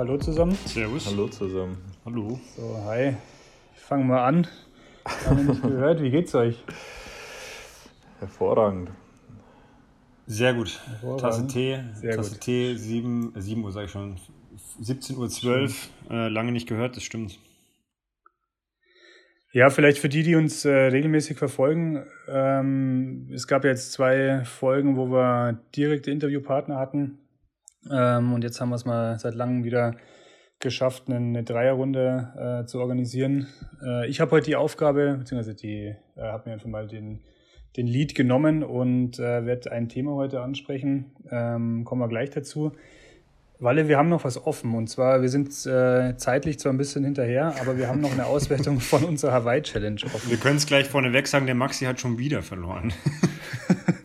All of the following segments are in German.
hallo zusammen. Servus. Hallo zusammen. Hallo. So, hi. Ich fange mal an. Haben wir nicht gehört. Wie geht's euch? Hervorragend. Sehr gut. Hervorragend. Tasse Tee, Sehr Tasse gut. Tee, 7, 7 Uhr sage ich schon. 17.12 Uhr, äh, lange nicht gehört, das stimmt. Ja, vielleicht für die, die uns äh, regelmäßig verfolgen. Ähm, es gab jetzt zwei Folgen, wo wir direkte Interviewpartner hatten. Ähm, und jetzt haben wir es mal seit langem wieder geschafft, eine, eine Dreierrunde äh, zu organisieren. Äh, ich habe heute die Aufgabe, beziehungsweise die äh, habe mir einfach mal den, den Lead genommen und äh, werde ein Thema heute ansprechen. Ähm, kommen wir gleich dazu. Walle, wir haben noch was offen. Und zwar, wir sind äh, zeitlich zwar ein bisschen hinterher, aber wir haben noch eine Auswertung von unserer Hawaii-Challenge offen. Wir können es gleich vorneweg sagen, der Maxi hat schon wieder verloren.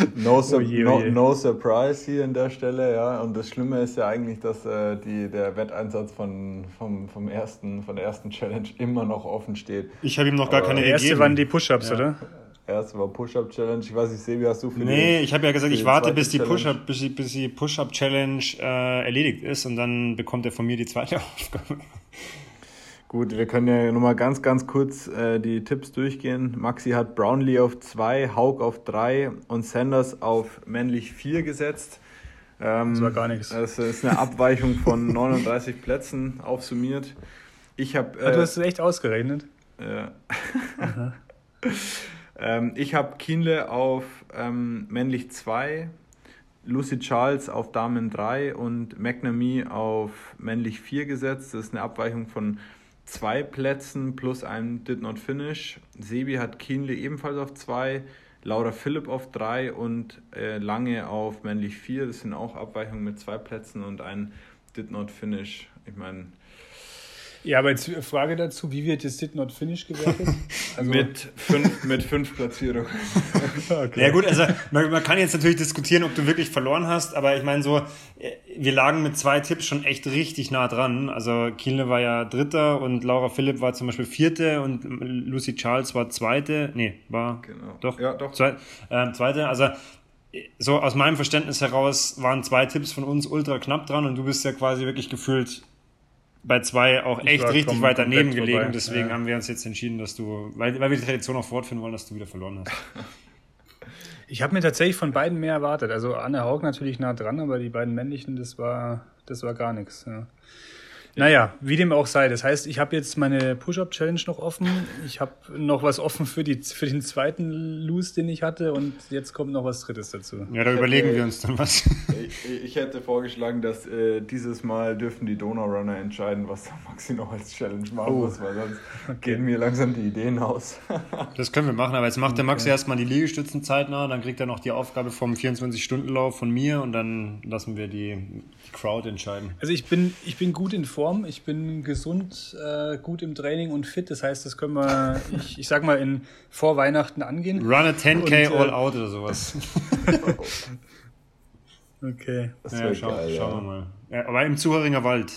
No, sur Oh je, no, oh je. no surprise hier an der Stelle, ja. Und das Schlimme ist ja eigentlich, dass äh, die, der Wetteinsatz von, vom, vom ersten, von der ersten Challenge immer noch offen steht. Ich habe ihm noch gar Aber keine erste gegeben. waren die Push-Ups, Ja. oder? Erste war Push-Up-Challenge. Ich weiß nicht, Sebi, hast du für Nee, die, ich habe ja gesagt, ich die warte, bis die Challenge? Push-Up, bis die, bis die Push-Up-Challenge äh, erledigt ist und dann bekommt er von mir die zweite Aufgabe. Gut, wir können ja nochmal ganz, ganz kurz äh, die Tipps durchgehen. Maxi hat Brownlee auf 2, Haug auf 3 und Sanders auf männlich 4 gesetzt. Ähm, Das war gar nichts. Das ist eine Abweichung von 39 Plätzen aufsummiert. Ich habe Ah, du hast es echt ausgerechnet. Ja. ähm, ich habe Kienle auf ähm, männlich 2, Lucy Charles auf Damen 3 und McNamee auf männlich 4 gesetzt. Das ist eine Abweichung von zwei Plätzen plus einem Did Not Finish. Sebi hat Kienle ebenfalls auf 2, Laura Philipp auf 3 und äh, Lange auf männlich 4. Das sind auch Abweichungen mit zwei Plätzen und ein Did Not Finish. Ich meine, Ja, aber jetzt Frage dazu, wie wird das Did Not Finish gewertet? Also, mit fünf, mit fünf Platzierungen. okay. Ja gut, also man, man kann jetzt natürlich diskutieren, ob du wirklich verloren hast, aber ich meine so, äh, wir lagen mit zwei Tipps schon echt richtig nah dran. Also Kielne war ja Dritter und Laura Philipp war zum Beispiel Vierte und Lucy Charles war Zweite. Nee, war Genau. doch, Ja, doch. Zwei, ähm, Zweite. Also äh, so aus meinem Verständnis heraus waren zwei Tipps von uns ultra knapp dran und du bist ja quasi wirklich gefühlt bei zwei auch Ich echt war richtig weit daneben gelegen. vorbei. Deswegen Ja. haben wir uns jetzt entschieden, dass du, weil, weil wir die Tradition auch fortführen wollen, dass du wieder verloren hast. Ich habe mir tatsächlich von beiden mehr erwartet. Also Anne Haug natürlich nah dran, aber die beiden männlichen, das war, das war gar nichts. Ja. Naja, wie dem auch sei. Das heißt, ich habe jetzt meine Push-Up-Challenge noch offen. Ich habe noch was offen für, die, für den zweiten Loose, den ich hatte. Und jetzt kommt noch was Drittes dazu. Ja, da überlegen wir uns dann was. Ich, ich hätte vorgeschlagen, dass äh, dieses Mal dürfen die Donau-Runner entscheiden, was der Maxi noch als Challenge machen Oh. muss, weil sonst gehen mir langsam die Ideen aus. Das können wir machen, aber jetzt macht der Max erstmal die Liegestützen zeitnah, dann kriegt er noch die Aufgabe vom 24-Stunden-Lauf von mir und dann lassen wir die, die Crowd entscheiden. Also ich bin, ich bin gut in Form, ich bin gesund, äh, gut im Training und fit. Das heißt, das können wir, ich, ich sag mal, in vor Weihnachten angehen. Run a 10k Und, äh, all out oder sowas. Okay. Das Ja, schau, geil, schauen wir ja. mal. Ja, aber im Zuhöringer Wald.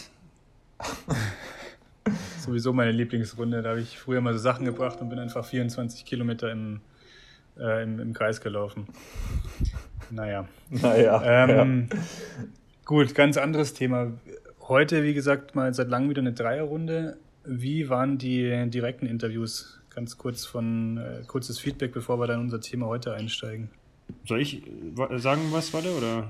Sowieso meine Lieblingsrunde. Da habe ich früher mal so Sachen gebracht und bin einfach 24 Kilometer im, äh, im, im Kreis gelaufen. Naja. Naja, Ähm, Gut, ganz anderes Thema. Heute, wie gesagt, mal seit langem wieder eine Dreierrunde. Wie waren die direkten Interviews? Ganz kurz von äh, kurzes Feedback, bevor wir dann unser Thema heute einsteigen. Soll ich äh, sagen was, warte, oder?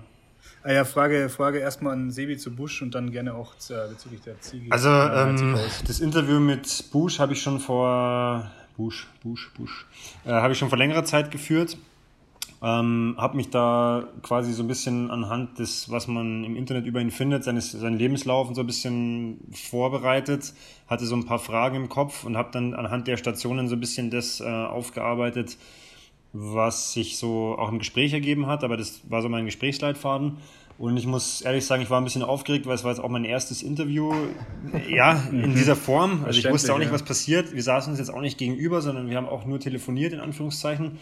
Ah ja, Frage, Frage erstmal an Sebi zu Busch und dann gerne auch zu, bezüglich der Ziege. Also, äh, ähm, das Interview mit Bush habe ich schon vor Bush, Bush, Bush, äh, habe ich schon vor längerer Zeit geführt. Ähm, habe mich da quasi so ein bisschen anhand des, was man im Internet über ihn findet, seines, seinen Lebenslauf und so ein bisschen vorbereitet, hatte so ein paar Fragen im Kopf und habe dann anhand der Stationen so ein bisschen das äh, aufgearbeitet, was sich so auch im Gespräch ergeben hat, aber das war so mein Gesprächsleitfaden. Und ich muss ehrlich sagen, ich war ein bisschen aufgeregt, weil es war jetzt auch mein erstes Interview, ja, in dieser Form. Also ich wusste auch nicht, was passiert. Wir saßen uns jetzt auch nicht gegenüber, sondern wir haben auch nur telefoniert, in Anführungszeichen.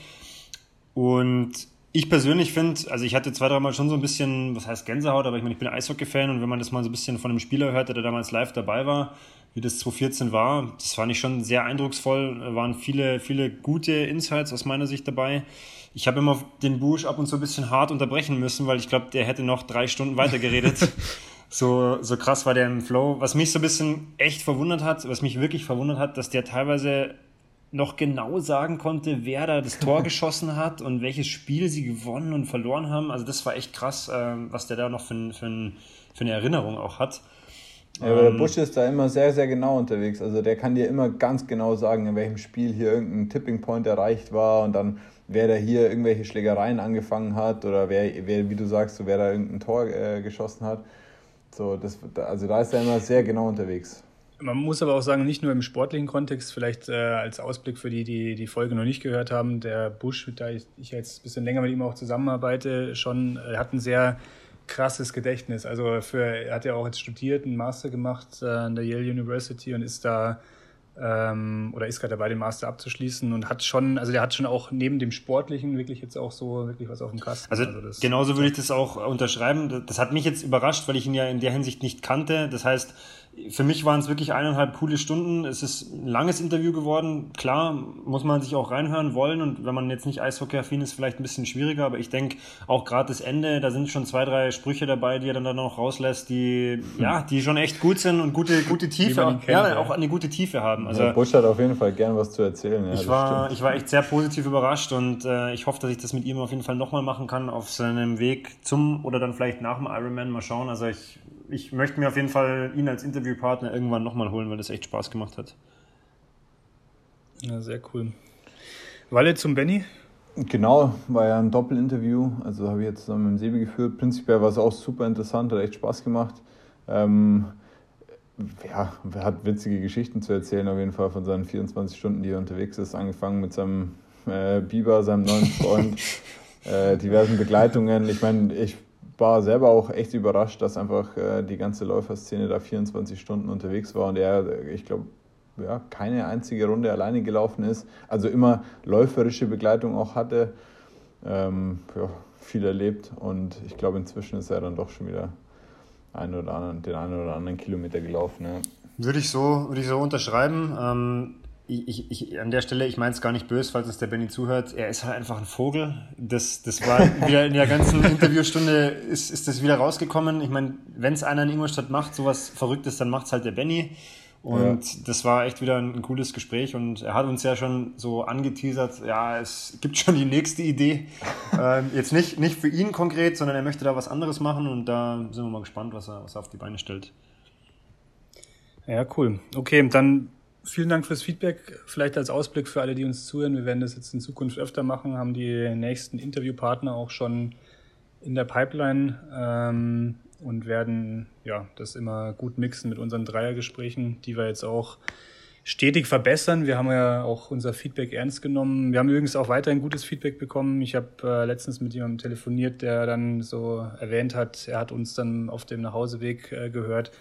Und ich persönlich finde, also ich hatte zwei, dreimal schon so ein bisschen, was heißt Gänsehaut, aber ich meine, ich bin Eishockey-Fan und wenn man das mal so ein bisschen von einem Spieler hört, der damals live dabei war, wie das 2014 war, das fand ich schon sehr eindrucksvoll, Da waren viele, viele gute Insights aus meiner Sicht dabei. Ich habe immer den Busch ab und zu ein bisschen hart unterbrechen müssen, weil ich glaube, der hätte noch drei Stunden weitergeredet. so, so krass war der im Flow. Was mich so ein bisschen echt verwundert hat, was mich wirklich verwundert hat, dass der teilweise noch genau sagen konnte, wer da das Tor geschossen hat und welches Spiel sie gewonnen und verloren haben. Also das war echt krass, äh, was der da noch für, für, für eine Erinnerung auch hat. Ja, aber der ähm, Busch ist da immer sehr, sehr genau unterwegs. Also der kann dir immer ganz genau sagen, in welchem Spiel hier irgendein Tipping Point erreicht war und dann wer da hier irgendwelche Schlägereien angefangen hat oder wer, wer wie du sagst, so, wer da irgendein Tor äh, geschossen hat. So, das, also da ist er immer sehr genau unterwegs. Man muss aber auch sagen, nicht nur im sportlichen Kontext, vielleicht äh, als Ausblick für die, die die Folge noch nicht gehört haben, der Busch, da ich, ich jetzt ein bisschen länger mit ihm auch zusammenarbeite, schon äh, hat ein sehr krasses Gedächtnis. Also für, er hat ja auch jetzt studiert, einen Master gemacht äh, an der Yale University und ist da ähm, oder ist gerade dabei, den Master abzuschließen und hat schon, also der hat schon auch neben dem Sportlichen wirklich jetzt auch so wirklich was auf dem Kasten. Also, also genauso würde ich das auch unterschreiben. Das hat mich jetzt überrascht, weil ich ihn ja in der Hinsicht nicht kannte. Das heißt, für mich waren es wirklich eineinhalb coole Stunden. Es ist ein langes Interview geworden. Klar, muss man sich auch reinhören wollen. Und wenn man jetzt nicht Eishockey-affin ist, vielleicht ein bisschen schwieriger. Aber ich denke, auch gerade das Ende, da sind schon zwei, drei Sprüche dabei, die er dann, dann noch rauslässt, die, ja, die schon echt gut sind und gute, gute Tiefe, kennt, ja, ja, auch eine gute Tiefe haben. Also, ja, Busch hat auf jeden Fall gern was zu erzählen. Ja, ich, war, ich war echt sehr positiv überrascht und äh, ich hoffe, dass ich das mit ihm auf jeden Fall nochmal machen kann auf seinem Weg zum oder dann vielleicht nach dem Ironman. Mal schauen. Also ich ich möchte mir auf jeden Fall ihn als Interviewpartner irgendwann nochmal holen, weil das echt Spaß gemacht hat. Ja, sehr cool. Walle zum Benny? Genau, war ja ein Doppelinterview, also habe ich jetzt zusammen mit dem Sebi geführt. Prinzipiell war es auch super interessant, hat echt Spaß gemacht. Ähm, ja, er hat witzige Geschichten zu erzählen, auf jeden Fall von seinen 24 Stunden, die er unterwegs ist, angefangen mit seinem äh, Biber, seinem neuen Freund, äh, diversen Begleitungen. Ich meine, ich war selber auch echt überrascht, dass einfach äh, die ganze Läuferszene da 24 Stunden unterwegs war und er, ich glaube, ja, keine einzige Runde alleine gelaufen ist. Also immer läuferische Begleitung auch hatte. Ähm, ja, viel erlebt und ich glaube, inzwischen ist er dann doch schon wieder einen oder anderen, den einen oder anderen Kilometer gelaufen. Ja. Würde ich so, würde ich so unterschreiben. Ähm, ich, ich, an der Stelle, ich meine es gar nicht böse, falls uns der Benny zuhört, er ist halt einfach ein Vogel. Das, das war wieder in der ganzen Interviewstunde ist, ist das wieder rausgekommen. Ich meine, wenn es einer in Ingolstadt macht, sowas Verrücktes, dann macht es halt der Benny. Und ja. das war echt wieder ein, ein, cooles Gespräch und er hat uns ja schon so angeteasert, ja, es gibt schon die nächste Idee. ähm, jetzt nicht, nicht für ihn konkret, sondern er möchte da was anderes machen und da sind wir mal gespannt, was er, was er auf die Beine stellt. Ja, cool. Okay, dann Vielen Dank fürs Feedback. Vielleicht als Ausblick für alle, die uns zuhören. Wir werden das jetzt in Zukunft öfter machen, haben die nächsten Interviewpartner auch schon in der Pipeline ähm, und werden ja das immer gut mixen mit unseren Dreiergesprächen, die wir jetzt auch stetig verbessern. Wir haben ja auch unser Feedback ernst genommen. Wir haben übrigens auch weiterhin gutes Feedback bekommen. Ich habe äh, letztens mit jemandem telefoniert, der dann so erwähnt hat, er hat uns dann auf dem Nachhauseweg äh, gehört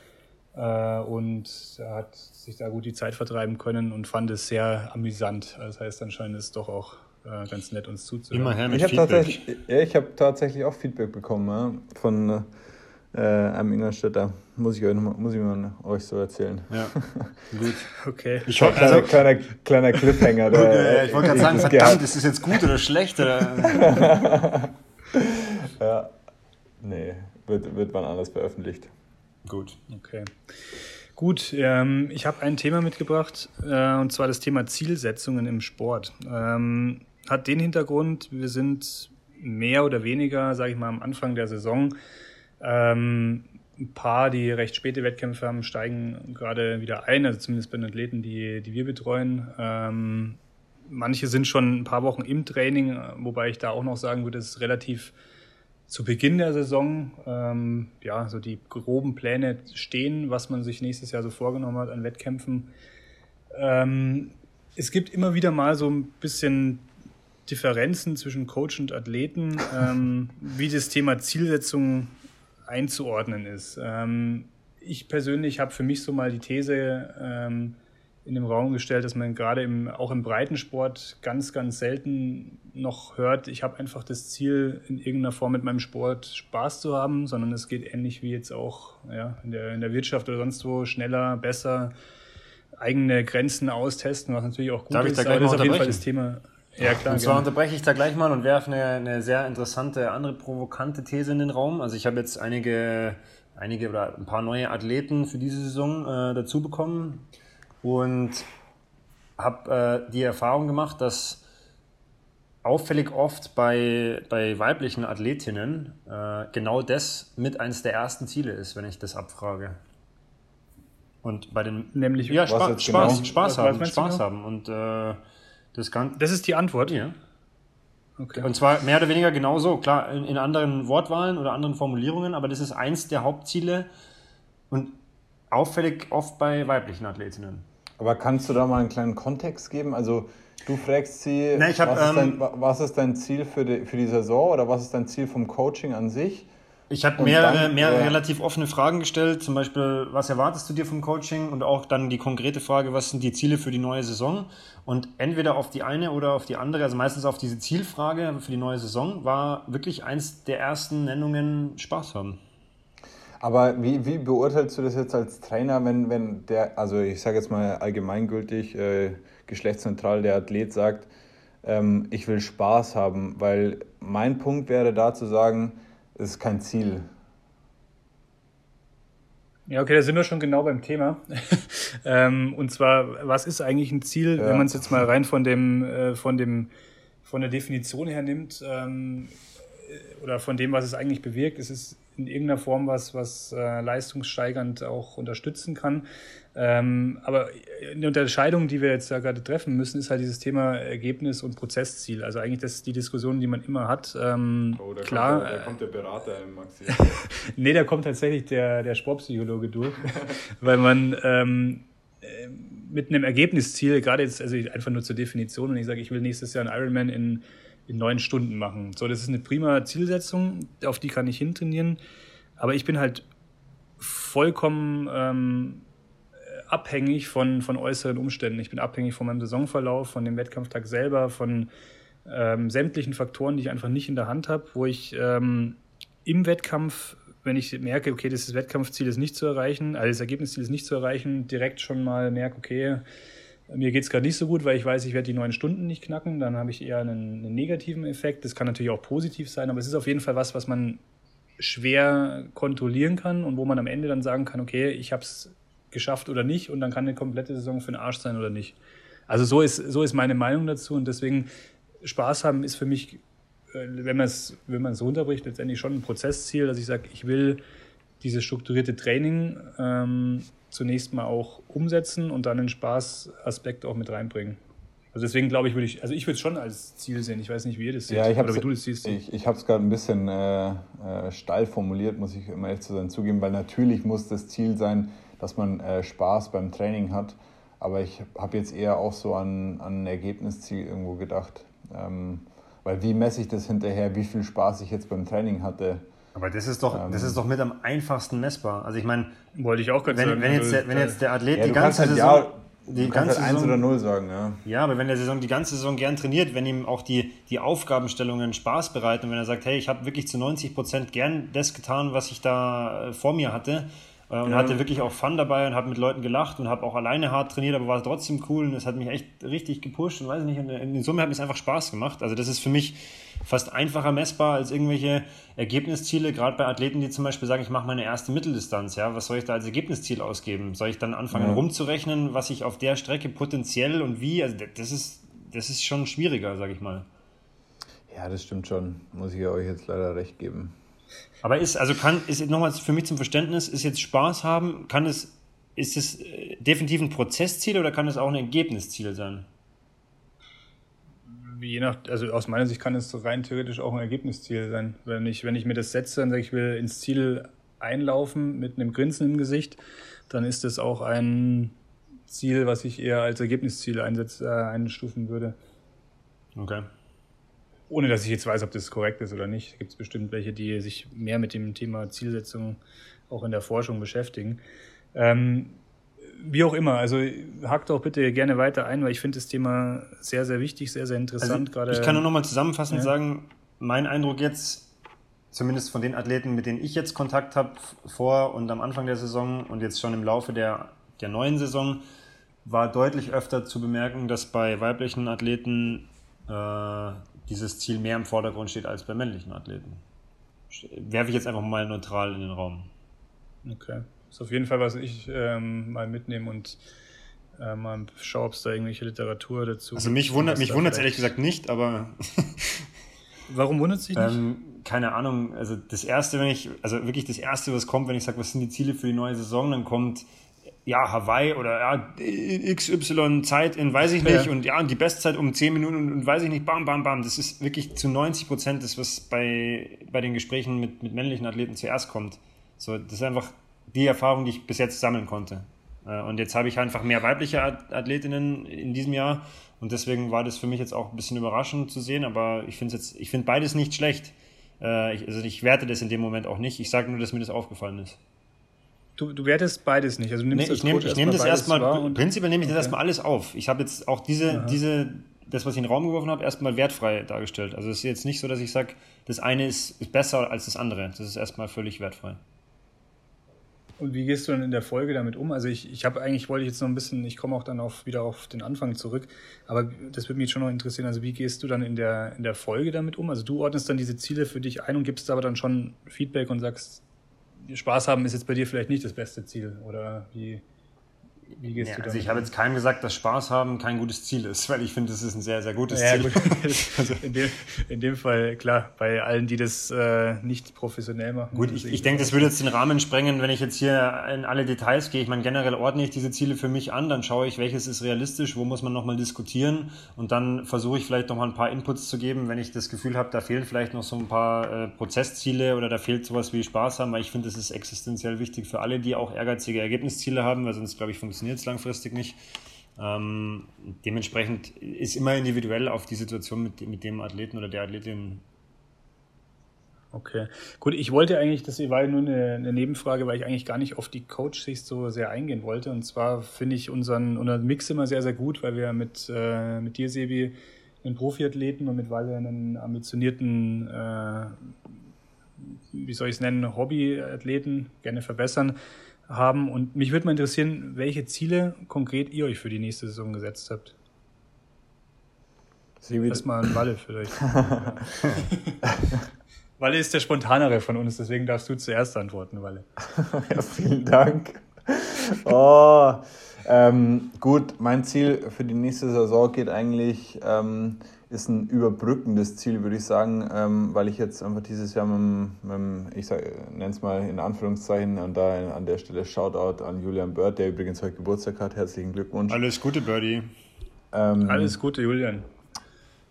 und er hat sich da gut die Zeit vertreiben können und fand es sehr amüsant. Das heißt, anscheinend ist es doch auch äh, ganz nett, uns zuzuhören. Immer her mit ich habe tatsächlich, ja, hab tatsächlich auch Feedback bekommen ja, von äh, einem Ingolstädter. Muss ich, euch noch, muss ich mal euch so erzählen. Ja, gut. Okay. Ich hoffe, also, kleiner, kleiner Cliffhanger. Der, gut, äh, ich wollte gerade sagen, verdammt, ist das jetzt gut oder schlecht? Oder? ja, nee, wird, wird wann anders veröffentlicht. Gut. Okay. Gut, ähm, ich habe ein Thema mitgebracht, äh, und zwar das Thema Zielsetzungen im Sport. Ähm, hat den Hintergrund, wir sind mehr oder weniger, sage ich mal, am Anfang der Saison. Ähm, ein paar, die recht späte Wettkämpfe haben, steigen gerade wieder ein, also zumindest bei den Athleten, die, die wir betreuen. Ähm, manche sind schon ein paar Wochen im Training, wobei ich da auch noch sagen würde, es ist relativ zu Beginn der Saison ähm, ja so die groben Pläne stehen, was man sich nächstes Jahr so vorgenommen hat an Wettkämpfen. Ähm, es gibt immer wieder mal so ein bisschen Differenzen zwischen Coach und Athleten, ähm, wie das Thema Zielsetzung einzuordnen ist. Ähm, ich persönlich habe für mich so mal die These, ähm, in den Raum gestellt, dass man gerade im, auch im Breitensport ganz, ganz selten noch hört, ich habe einfach das Ziel, in irgendeiner Form mit meinem Sport Spaß zu haben, sondern es geht ähnlich wie jetzt auch ja, in, der, in der Wirtschaft oder sonst wo, schneller, besser, eigene Grenzen austesten, was natürlich auch gut Darf ist. Ich da gleich das ist auf jeden Fall das Thema. Ja, klar. Und zwar gerne. unterbreche ich da gleich mal und werfe eine, eine sehr interessante, andere provokante These in den Raum. Also ich habe jetzt einige einige oder ein paar neue Athleten für diese Saison äh, dazu bekommen und habe äh, die Erfahrung gemacht, dass auffällig oft bei, bei weiblichen Athletinnen äh, genau das mit eines der ersten Ziele ist, wenn ich das abfrage. Und bei den nämlich ja Spaß, Spaß, genau? Spaß haben, Spaß genau? haben und äh, das kann. Das ist die Antwort. Ja. Okay. Und zwar mehr oder weniger genauso, klar, in, in, anderen Wortwahlen oder anderen Formulierungen, aber das ist eins der Hauptziele und auffällig oft bei weiblichen Athletinnen. Aber kannst du da mal einen kleinen Kontext geben? Also du fragst sie, Na, hab, was, ist dein, ähm, was, ist dein, Ziel für die, für die Saison oder was ist dein Ziel vom Coaching an sich? Ich habe mehrere, mehrere äh, relativ offene Fragen gestellt, zum Beispiel, was erwartest du dir vom Coaching und auch dann die konkrete Frage, was sind die Ziele für die neue Saison? Und entweder auf die eine oder auf die andere, also meistens auf diese Zielfrage für die neue Saison, war wirklich eins der ersten Nennungen Spaß haben. Aber wie, wie beurteilst du das jetzt als Trainer, wenn, wenn der, also ich sage jetzt mal allgemeingültig, äh, geschlechtsneutral, der Athlet sagt, ähm, ich will Spaß haben, weil mein Punkt wäre da zu sagen, es ist kein Ziel. Ja, okay, da sind wir schon genau beim Thema. ähm, und zwar, was ist eigentlich ein Ziel, ja. wenn man es jetzt mal rein von dem, äh, von dem, von der Definition her nimmt, ähm, oder von dem, was es eigentlich bewirkt? Es ist in irgendeiner Form was, was äh, leistungssteigernd auch unterstützen kann. Ähm, aber eine Unterscheidung, die wir jetzt da gerade treffen müssen, ist halt dieses Thema Ergebnis und Prozessziel. Also eigentlich das ist die Diskussion, die man immer hat. Ähm, oh, da klar. Kommt der, da kommt der Berater, Maxi. nee, da kommt tatsächlich der, der Sportpsychologe durch, weil man ähm, äh, mit einem Ergebnisziel, gerade jetzt, also einfach nur zur Definition, wenn ich sage, ich will nächstes Jahr einen Ironman in in neun Stunden machen. So, das ist eine prima Zielsetzung, auf die kann ich hintrainieren. Aber ich bin halt vollkommen ähm, abhängig von, von äußeren Umständen. Ich bin abhängig von meinem Saisonverlauf, von dem Wettkampftag selber, von ähm, sämtlichen Faktoren, die ich einfach nicht in der Hand habe, wo ich ähm, im Wettkampf, wenn ich merke, okay, das Wettkampfziel ist nicht zu erreichen, also das Ergebnisziel ist nicht zu erreichen, direkt schon mal merke, okay, mir geht es gerade nicht so gut, weil ich weiß, ich werde die neun Stunden nicht knacken. Dann habe ich eher einen, einen, negativen Effekt. Das kann natürlich auch positiv sein, aber es ist auf jeden Fall was, was man schwer kontrollieren kann und wo man am Ende dann sagen kann, okay, ich habe es geschafft oder nicht und dann kann eine komplette Saison für den Arsch sein oder nicht. Also so ist, so ist meine Meinung dazu und deswegen Spaß haben ist für mich, äh, wenn man es wenn man es runterbricht, letztendlich schon ein Prozessziel, dass ich sage, ich will dieses strukturierte Training ähm, zunächst mal auch umsetzen und dann den Spaßaspekt auch mit reinbringen. Also deswegen glaube ich, würde ich, also ich würde es schon als Ziel sehen. Ich weiß nicht, wie ihr das seht ja, ich oder wie du das siehst. Ich, ich habe es gerade ein bisschen äh, äh, steil formuliert, muss ich immer ehrlich zu sein zugeben, weil natürlich muss das Ziel sein, dass man äh, Spaß beim Training hat. Aber ich habe jetzt eher auch so an, an ein Ergebnisziel irgendwo gedacht. Ähm, weil wie messe ich das hinterher, wie viel Spaß ich jetzt beim Training hatte? Aber das ist doch, ähm, das ist doch mit am einfachsten messbar. Also ich meine, wollte ich auch gerade sagen. Wenn jetzt, also der, wenn jetzt der Athlet ja, die ganze halt Saison, ja, die ganze halt 1 oder 0 sagen, ja. Ja, aber wenn der Saison die ganze Saison gern trainiert, wenn ihm auch die, die Aufgabenstellungen Spaß bereiten und wenn er sagt, hey, ich habe wirklich zu 90 Prozent gern das getan, was ich da äh, vor mir hatte, äh, und ja. hatte wirklich auch Fun dabei und habe mit Leuten gelacht und habe auch alleine hart trainiert, aber war trotzdem cool und es hat mich echt richtig gepusht und weiß nicht. Und in Summe hat es einfach Spaß gemacht. Also das ist für mich fast einfacher messbar als irgendwelche Ergebnisziele, gerade bei Athleten, die zum Beispiel sagen, ich mache meine erste Mitteldistanz. Ja, was soll ich da als Ergebnisziel ausgeben? Soll ich dann anfangen ja. rumzurechnen, was ich auf der Strecke potenziell und wie? Also das ist, das ist schon schwieriger, sage ich mal. Ja, das stimmt schon. Muss ich euch jetzt leider recht geben. Aber ist, also kann, ist nochmal für mich zum Verständnis, ist jetzt Spaß haben, kann es, ist es äh, definitiv ein Prozessziel oder kann es auch ein Ergebnisziel sein? Je nach, also aus meiner Sicht kann es rein theoretisch auch ein Ergebnisziel sein. Wenn ich, wenn ich mir das setze und sage, ich will ins Ziel einlaufen mit einem Grinsen im Gesicht, dann ist das auch ein Ziel, was ich eher als Ergebnisziel einsetz, äh, einstufen würde. Okay ohne dass ich jetzt weiß, ob das korrekt ist oder nicht, gibt es bestimmt welche, die sich mehr mit dem Thema Zielsetzung auch in der Forschung beschäftigen. Ähm, wie auch immer, also hakt auch bitte gerne weiter ein, weil ich finde das Thema sehr, sehr wichtig, sehr, sehr interessant. Also gerade, ich kann nur noch mal zusammenfassend ja. sagen, mein Eindruck jetzt, zumindest von den Athleten, mit denen ich jetzt Kontakt habe, vor und am Anfang der Saison und jetzt schon im Laufe der, der neuen Saison, war deutlich öfter zu bemerken, dass bei weiblichen Athleten äh, dieses Ziel mehr im Vordergrund steht als bei männlichen Athleten. Werfe ich jetzt einfach mal neutral in den Raum. Okay. Das ist auf jeden Fall, was ich ähm, mal mitnehme und äh, mal schaue, ob es da irgendwelche Literatur dazu Also mich wundert mich wundert es ehrlich gesagt nicht, aber. Warum wundert es dich nicht? Ähm, keine Ahnung, also das erste, wenn ich, also wirklich das erste, was kommt, wenn ich sage, was sind die Ziele für die neue Saison, dann kommt ja, Hawaii oder ja, XY Zeit in weiß ich nicht ja. und ja, und die Bestzeit um 10 Minuten und, und, weiß ich nicht, bam, bam, bam. Das ist wirklich zu 90 Prozent das, was bei, bei den Gesprächen mit, mit männlichen Athleten zuerst kommt. So, das ist einfach die Erfahrung, die ich bis jetzt sammeln konnte. Äh, und jetzt habe ich einfach mehr weibliche Athletinnen in diesem Jahr und deswegen war das für mich jetzt auch ein bisschen überraschend zu sehen, aber ich finde jetzt, ich finde beides nicht schlecht. Äh, ich, also ich werte das in dem Moment auch nicht. Ich sage nur, dass mir das aufgefallen ist. Du, du wertest beides nicht. Also du nimmst nee, ich nehme nehm das erstmal, prinzipiell nehme ich okay. das erstmal alles auf. Ich habe jetzt auch diese, diese, das, was ich in den Raum geworfen habe, erstmal wertfrei dargestellt. Also es ist jetzt nicht so, dass ich sage, das eine ist, ist besser als das andere. Das ist erstmal völlig wertfrei. Und wie gehst du dann in der Folge damit um? Also ich, ich habe eigentlich, wollte ich jetzt noch ein bisschen, ich komme auch dann auf, wieder auf den Anfang zurück, aber das würde mich schon noch interessieren. Also wie gehst du dann in der, in der Folge damit um? Also du ordnest dann diese Ziele für dich ein und gibst aber dann schon Feedback und sagst, Spaß haben ist jetzt bei dir vielleicht nicht das beste Ziel oder wie, wie gehst ja, du Also ich habe jetzt keinem gesagt, dass Spaß haben kein gutes Ziel ist, weil ich finde, das ist ein sehr, sehr gutes ja, Ziel. Gut. also in, dem, in dem Fall, klar, bei allen, die das äh, nicht professionell machen. Gut, ich, ich denke, das würde jetzt den Rahmen sprengen, wenn ich jetzt hier in alle Details gehe. Ich meine, generell ordne ich diese Ziele für mich an, dann schaue ich, welches ist realistisch, wo muss man nochmal diskutieren und dann versuche ich vielleicht nochmal ein paar Inputs zu geben, wenn ich das Gefühl habe, da fehlen vielleicht noch so ein paar äh, Prozessziele oder da fehlt sowas wie Spaß haben, weil ich finde, das ist existenziell wichtig für alle, die auch ehrgeizige Ergebnisziele haben, weil sonst, glaube ich, funktioniert funktioniert es langfristig nicht. Ähm, dementsprechend ist immer individuell auf die Situation mit, mit dem Athleten oder der Athletin. Okay, gut. Ich wollte eigentlich, das war nur eine, eine Nebenfrage, weil ich eigentlich gar nicht auf die Coach-Sicht so sehr eingehen wollte. Und zwar finde ich unseren, unseren Mix immer sehr, sehr gut, weil wir mit, äh, mit dir, Sebi, einen Profiathleten und mit Walle einen ambitionierten, äh, wie soll ich es nennen, Hobbyathleten gerne verbessern haben. Und mich würde mal interessieren, welche Ziele konkret ihr euch für die nächste Saison gesetzt habt. Erstmal an Walle vielleicht. Walle ist der spontanere von uns, deswegen darfst du zuerst antworten, Walle. ja, vielen Dank. Oh, ähm, gut, mein Ziel für die nächste Saison geht eigentlich ähm, ist ein überbrückendes Ziel, würde ich sagen, ähm, weil ich jetzt einfach dieses Jahr mit, mit ich nenne es mal in Anführungszeichen, und da an der Stelle Shoutout an Julian Bird, der übrigens heute Geburtstag hat. Herzlichen Glückwunsch. Alles Gute, Birdie. Ähm, Alles Gute, Julian.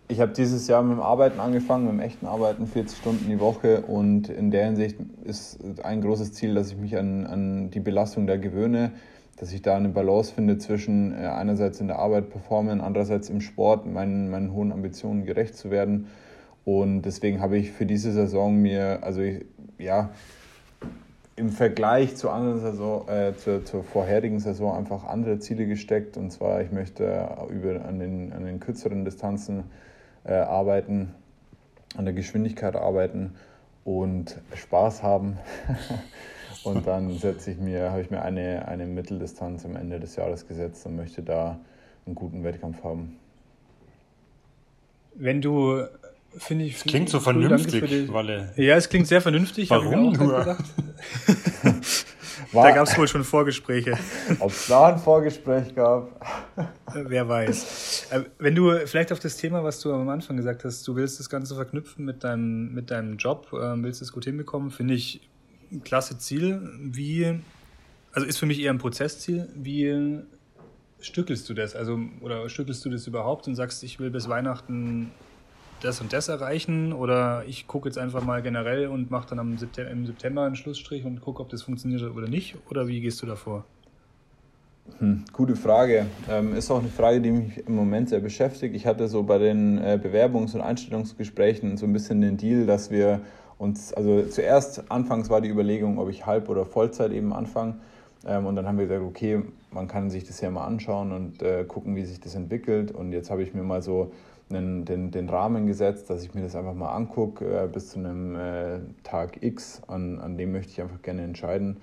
Ich habe dieses Jahr mit dem Arbeiten angefangen, mit dem echten Arbeiten, 40 Stunden die Woche. Und in der Hinsicht ist ein großes Ziel, dass ich mich an, an die Belastung da gewöhne dass ich da eine Balance finde zwischen äh, einerseits in der Arbeit performen, andererseits im Sport meinen, meinen hohen Ambitionen gerecht zu werden. Und deswegen habe ich für diese Saison mir, also ich, ja, im Vergleich zur anderen Saison, äh, zur, zur vorherigen Saison einfach andere Ziele gesteckt. Und zwar, ich möchte über, an, den, an den kürzeren Distanzen äh, arbeiten, an der Geschwindigkeit arbeiten und Spaß haben. Und dann setze ich mir, habe ich mir eine, eine Mitteldistanz am Ende des Jahres gesetzt und möchte da einen guten Wettkampf haben. Wenn du, finde ich. Es klingt so vernünftig, Walle. Ja, es klingt sehr vernünftig. Warum nur? da gab es wohl schon Vorgespräche. Ob es da ein Vorgespräch gab? Wer weiß. Äh, wenn du vielleicht auf das Thema, was du am Anfang gesagt hast, du willst das Ganze verknüpfen mit deinem, mit deinem Job, äh, willst es gut hinbekommen, finde ich ein klasse Ziel. Wie, also ist für mich eher ein Prozessziel. Wie stückelst du das? Also, oder stückelst du das überhaupt und sagst, ich will bis Weihnachten das und das erreichen? Oder ich gucke jetzt einfach mal generell und mache dann am September, im September einen Schlussstrich und gucke, ob das funktioniert oder nicht? Oder wie gehst du davor? Hm, gute Frage. Ähm, ist auch eine Frage, die mich im Moment sehr beschäftigt. Ich hatte so bei den äh, Bewerbungs- und Einstellungsgesprächen so ein bisschen den Deal, dass wir und also zuerst, anfangs war die Überlegung, ob ich Halb- oder Vollzeit eben anfange. Ähm, und dann haben wir gesagt, okay, man kann sich das ja mal anschauen und äh, gucken, wie sich das entwickelt. Und jetzt habe ich mir mal so einen, den, den Rahmen gesetzt, dass ich mir das einfach mal angucke äh, bis zu einem äh, Tag X, an, an dem möchte ich einfach gerne entscheiden.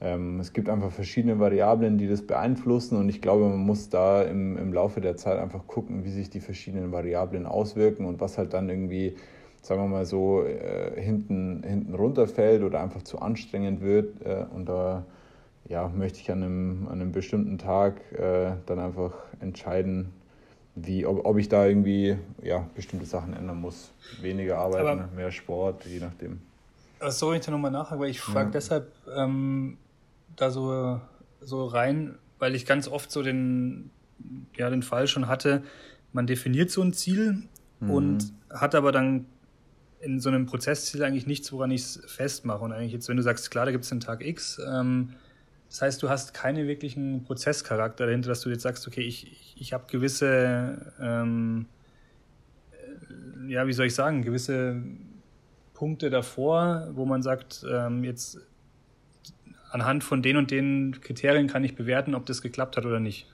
Ähm, es gibt einfach verschiedene Variablen, die das beeinflussen und ich glaube, man muss da im, im Laufe der Zeit einfach gucken, wie sich die verschiedenen Variablen auswirken und was halt dann irgendwie sagen wir mal so, äh, hinten, hinten runterfällt oder einfach zu anstrengend wird. Äh, und da ja, möchte ich an einem, an einem bestimmten Tag äh, dann einfach entscheiden, wie, ob, ob ich da irgendwie ja, bestimmte Sachen ändern muss. Weniger arbeiten, Aber, mehr Sport, je nachdem. Sorry, ich da nochmal nachhaken, weil ich frage ja. deshalb ähm, da so, so rein, weil ich ganz oft so den, ja, den Fall schon hatte, man definiert so ein Ziel mhm. und hat aber dann in so einem Prozessziel eigentlich nichts, woran ich es festmache. Und eigentlich jetzt, wenn du sagst, klar, da gibt es einen Tag X, ähm, das heißt, du hast keinen wirklichen Prozesscharakter dahinter, dass du jetzt sagst, okay, ich, ich, ich habe gewisse, ähm, äh, ja, wie soll ich sagen, gewisse Punkte davor, wo man sagt, ähm, jetzt anhand von den und den Kriterien kann ich bewerten, ob das geklappt hat oder nicht.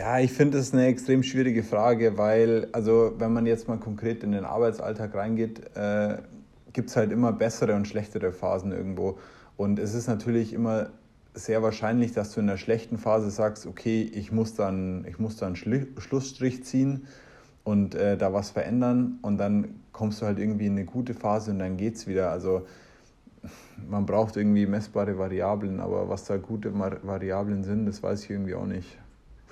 Ja, ich finde das eine extrem schwierige Frage, weil, also wenn man jetzt mal konkret in den Arbeitsalltag reingeht, äh, gibt es halt immer bessere und schlechtere Phasen irgendwo. Und es ist natürlich immer sehr wahrscheinlich, dass du in der schlechten Phase sagst, okay, ich muss dann, ich muss dann Schli Schlussstrich ziehen und äh, da was verändern und dann kommst du halt irgendwie in eine gute Phase und dann geht es wieder. Also man braucht irgendwie messbare Variablen, aber was da gute Variablen sind, das weiß ich irgendwie auch nicht.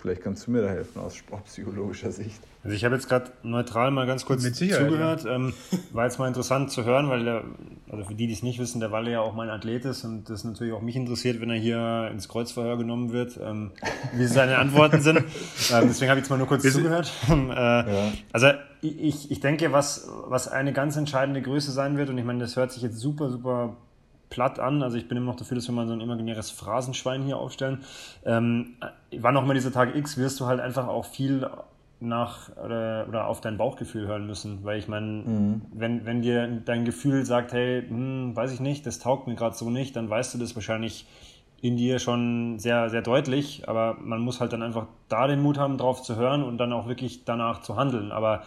Vielleicht kannst du mir da helfen aus sportpsychologischer Sicht. Also ich habe jetzt gerade neutral mal ganz kurz zugehört. Ja. Ähm, war jetzt mal interessant zu hören, weil der, also für die, die es nicht wissen, der Walle ja auch mein Athlet ist und das natürlich auch mich interessiert, wenn er hier ins Kreuzverhör genommen wird, ähm, wie seine Antworten sind. ähm, deswegen habe ich jetzt mal nur kurz zugehört. Ähm, äh, ja. Also ich, ich denke, was, was eine ganz entscheidende Größe sein wird, und ich meine, das hört sich jetzt super, super platt an. Also ich bin immer noch dafür, dass wir mal so ein imaginäres Phrasenschwein hier aufstellen. Ähm, wann auch mal dieser Tag X wirst du halt einfach auch viel nach oder, oder auf dein Bauchgefühl hören müssen. Weil ich meine, mhm. wenn, wenn dir dein Gefühl sagt, hey, hm, weiß ich nicht, das taugt mir gerade so nicht, dann weißt du das wahrscheinlich in dir schon sehr, sehr deutlich. Aber man muss halt dann einfach da den Mut haben, drauf zu hören und dann auch wirklich danach zu handeln. Aber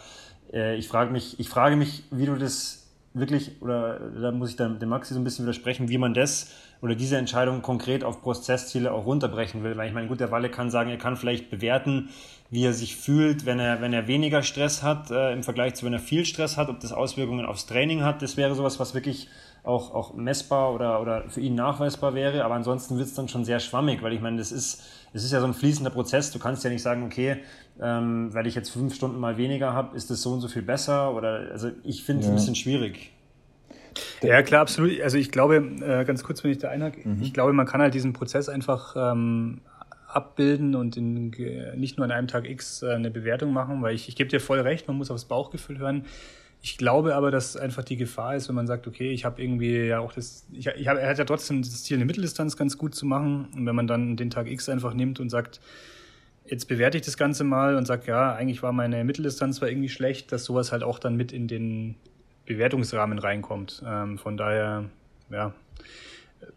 äh, ich frage mich, ich frage mich, wie du das wirklich, oder da muss ich dann dem Maxi so ein bisschen widersprechen, wie man das oder diese Entscheidung konkret auf Prozessziele auch runterbrechen will. Weil ich meine, gut, der Walle kann sagen, er kann vielleicht bewerten, wie er sich fühlt, wenn er, wenn er weniger Stress hat äh, im Vergleich zu wenn er viel Stress hat, ob das Auswirkungen aufs Training hat. Das wäre sowas, was wirklich auch, auch messbar oder, oder für ihn nachweisbar wäre. Aber ansonsten wird es dann schon sehr schwammig, weil ich meine, das ist, es ist ja so ein fließender Prozess. Du kannst ja nicht sagen, okay, ähm, weil ich jetzt fünf Stunden mal weniger habe, ist das so und so viel besser? Oder also ich finde es ja. ein bisschen schwierig. Ja, klar, absolut. Also ich glaube, äh, ganz kurz, wenn ich da einhake, mhm. ich glaube, man kann halt diesen Prozess einfach ähm, abbilden und in, nicht nur an einem Tag X äh, eine Bewertung machen, weil ich, ich gebe dir voll recht, man muss aufs Bauchgefühl hören. Ich glaube aber, dass einfach die Gefahr ist, wenn man sagt, okay, ich habe irgendwie ja auch das, ich, ich hab, er hat ja trotzdem das Ziel, eine Mitteldistanz ganz gut zu machen. Und wenn man dann den Tag X einfach nimmt und sagt, jetzt bewerte ich das Ganze mal und sage, ja, eigentlich war meine Mitteldistanz zwar irgendwie schlecht, dass sowas halt auch dann mit in den Bewertungsrahmen reinkommt. Ähm, von daher, ja,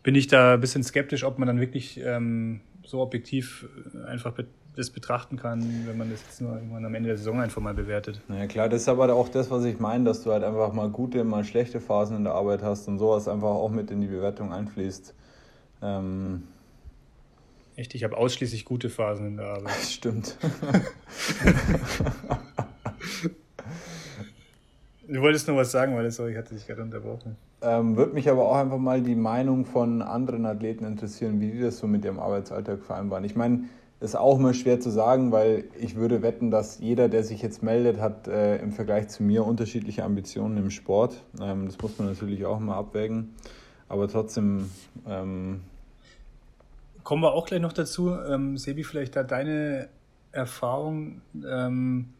bin ich da ein bisschen skeptisch, ob man dann wirklich ähm, so objektiv einfach das betrachten kann, wenn man das jetzt nur irgendwann am Ende der Saison einfach mal bewertet. Ja klar, das ist aber auch das, was ich meine, dass du halt einfach mal gute, mal schlechte Phasen in der Arbeit hast und sowas einfach auch mit in die Bewertung einfließt. Ähm Echt, ich habe ausschließlich gute Phasen in der Arbeit. Stimmt. du wolltest noch was sagen, weil sorry, ich hatte dich gerade unterbrochen. Ähm, Würde mich aber auch einfach mal die Meinung von anderen Athleten interessieren, wie die das so mit ihrem Arbeitsalltag vereinbaren. Ich meine, das ist auch mal schwer zu sagen, weil ich würde wetten, dass jeder, der sich jetzt meldet, hat äh, im Vergleich zu mir unterschiedliche Ambitionen im Sport. Ähm, das muss man natürlich auch mal abwägen. Aber trotzdem. Ähm Kommen wir auch gleich noch dazu. Ähm, Sebi, vielleicht da deine Erfahrung. Ähm,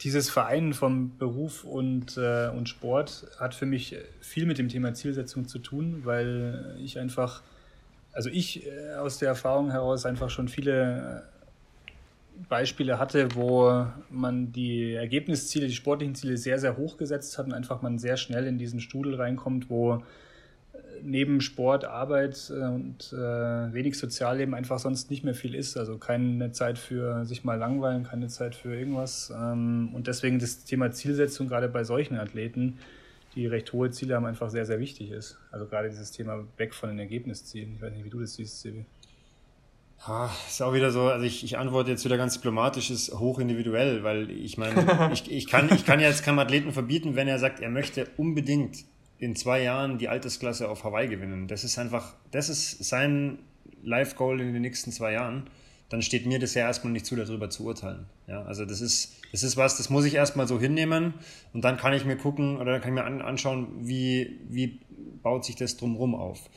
dieses Vereinen von Beruf und, äh, und Sport hat für mich viel mit dem Thema Zielsetzung zu tun, weil ich einfach also ich äh, aus der Erfahrung heraus einfach schon viele äh, Beispiele hatte, wo man die Ergebnisziele, die sportlichen Ziele sehr, sehr hoch gesetzt hat und einfach man sehr schnell in diesen Studel reinkommt, wo äh, neben Sport, Arbeit und wenig Sozialleben einfach sonst nicht mehr viel ist. Also keine Zeit für sich mal langweilen, keine Zeit für irgendwas. Ähm, und deswegen das Thema Zielsetzung gerade bei solchen Athleten die recht hohe Ziele haben, einfach sehr, sehr wichtig ist. Also gerade dieses Thema weg von den Ergebniszielen. Ich weiß nicht, wie du das siehst, Silvi. ist auch wieder so, also ich, ich antworte jetzt wieder ganz diplomatisch, ist hochindividuell, weil ich meine, ich, ich, kann, ich kann ja jetzt keinem Athleten verbieten, wenn er sagt, er möchte unbedingt in zwei Jahren die Altersklasse auf Hawaii gewinnen. Das ist einfach, das ist sein Life-Goal in den nächsten zwei Jahren. Dann steht mir das ja erstmal nicht zu, darüber zu urteilen. Ja, also das ist, das ist was, das muss ich erstmal so hinnehmen und dann kann ich mir gucken oder dann kann ich mir an, anschauen, wie, wie baut sich das drumherum auf.